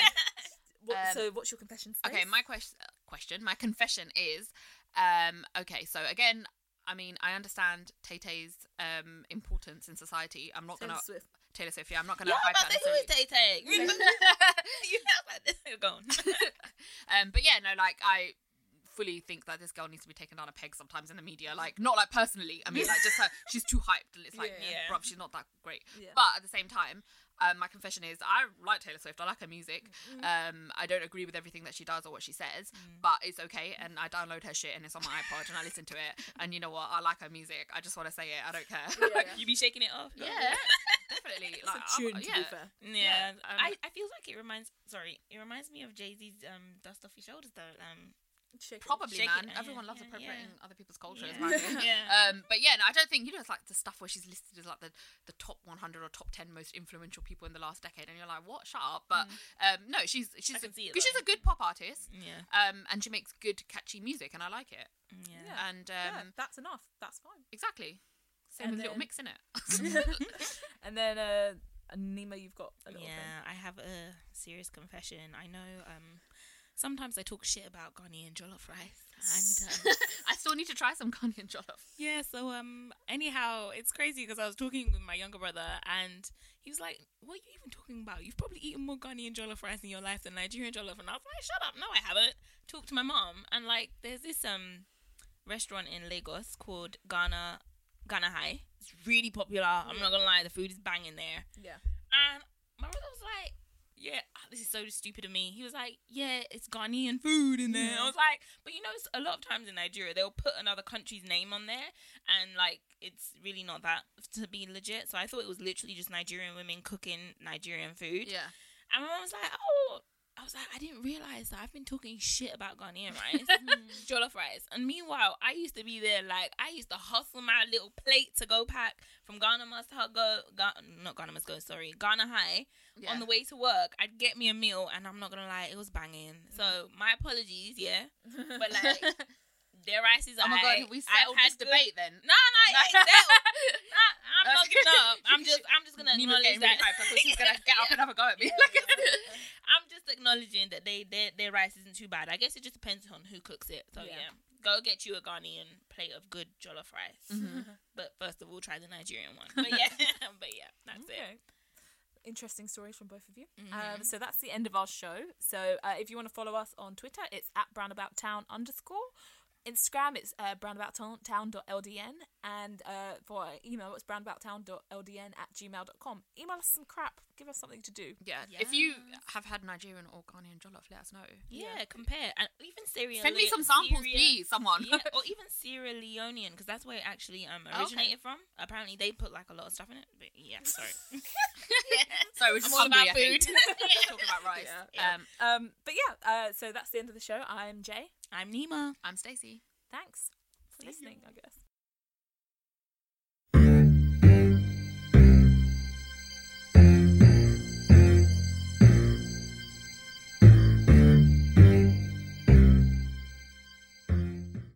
What, Um, so what's your confession? Stace? Okay, my question, question, my confession is, um, okay, so again, I mean, I understand Tay Tay's um importance in society. I'm not Taylor gonna Swift. Taylor Swift. Yeah, I'm not gonna Yeah, I'm hype about that to say who is. Tay Tay. You know like this. Go on. um, but yeah, no, like I fully think that this girl needs to be taken down a peg sometimes in the media. Like not like personally. I mean, like just her, she's too hyped. and It's like, Yeah. Yeah. bruv, she's not that great. Yeah. But at the same time, um, my confession is I like Taylor Swift. I like her music. Mm-hmm. Um, I don't agree with everything that she does or what she says, but it's okay. And I download her shit and it's on my iPod and I listen to it. And you know what? I like her music. I just want to say it. I don't care. Yeah, yeah. you be shaking it off. Yeah, definitely. It's like, a I'm- tune, to yeah. be fair. Yeah, Yeah, um, I, I feel like it reminds. Sorry, it reminds me of Jay Z's um, "Dust Off Your Shoulders" though. Um, Shake it. Probably, Shake man. it, uh, Everyone loves yeah, appropriating yeah. other people's culture. yeah. Is my opinion. yeah. Um, but yeah, no, I don't think you know it's like the stuff where she's listed as like the, the top 100 or top 10 most influential people in the last decade, and you're like, what? Shut up! But um, no, she's she's can a, see it, 'cause she's a good pop artist, yeah, um, and she makes good catchy music, and I like it. yeah. Yeah. And Yeah, um, that's enough. That's fine. exactly, same And with little mix in it. and then uh, Nima, you've got a little Yeah, I have a serious confession. I know um sometimes I talk shit about Ghanaian jollof rice. And um, I still need to try some Ghanaian jollof. yeah, so um anyhow, it's crazy because I was talking with my younger brother and he was like, "What are you even talking about? You've probably eaten more Ghanaian jollof rice in your life than Nigerian jollof." And I was like, "Shut up. No, I haven't." Talk to my mom and like there's this um restaurant in Lagos called Ghana Ghana High. It's really popular. I'm not going to lie, the food is banging there. Yeah. And my brother was like, "Yeah, ah, this is so stupid of me." He was like, "Yeah, it's Ghanaian food in there." I was like, "But you know, it's a lot of times in Nigeria, they'll put another country's name on there, and like it's really not that to be legit." So I thought it was literally just Nigerian women cooking Nigerian food. Yeah, And my mom was like, "Oh." I was like, I didn't realize that I've been talking shit about Ghanaian rice, jollof rice, and meanwhile, I used to be there. Like, I used to hustle my little plate to go pack from Ghana must go, Ga- not Ghana must go, sorry, Ghana High. Yeah. On the way to work, I'd get me a meal, and I'm not gonna lie, it was banging. So mm. my apologies, yeah, but like their rice is. oh my aight. god, we I've settled had this good- debate then. No, no, it ain't settled. Nah, I'm not giving up. I'm just, I'm just gonna Nima's acknowledge getting really that. hyped. I thought she was gonna get up and have a go at me. I'm just acknowledging that they their, their rice isn't too bad. I guess it just depends on who cooks it. So Yeah. yeah, go get you a Ghanaian plate of good jollof rice. Mm-hmm. But first of all, try the Nigerian one. But yeah, but yeah, that's it. Interesting stories from both of you. Mhm. Um, so that's the end of our show. So uh, if you want to follow us on Twitter, it's at brownabouttown underscore. Instagram, it's uh, brownabouttown.ldn. And uh, for email, it's brownabouttown.ldn at gmail.com. Email us some crap. Give us something to do. Yeah. If you have had Nigerian or Ghanaian jollof, let us know. Yeah, compare and even Sierra. Send me some samples, Sierra- please, someone. yeah, or even Sierra Leonean because that's where it actually um Okay. originated from. Apparently, they put like a lot of stuff in it. But yeah, sorry. Sorry. we're just I'm all hungry, about I think. food. Talking about rice. Yeah. Um, Um, but yeah, uh, so that's the end of the show. I'm Jay. I'm Nima. I'm Stacey. Thanks for listening, I guess.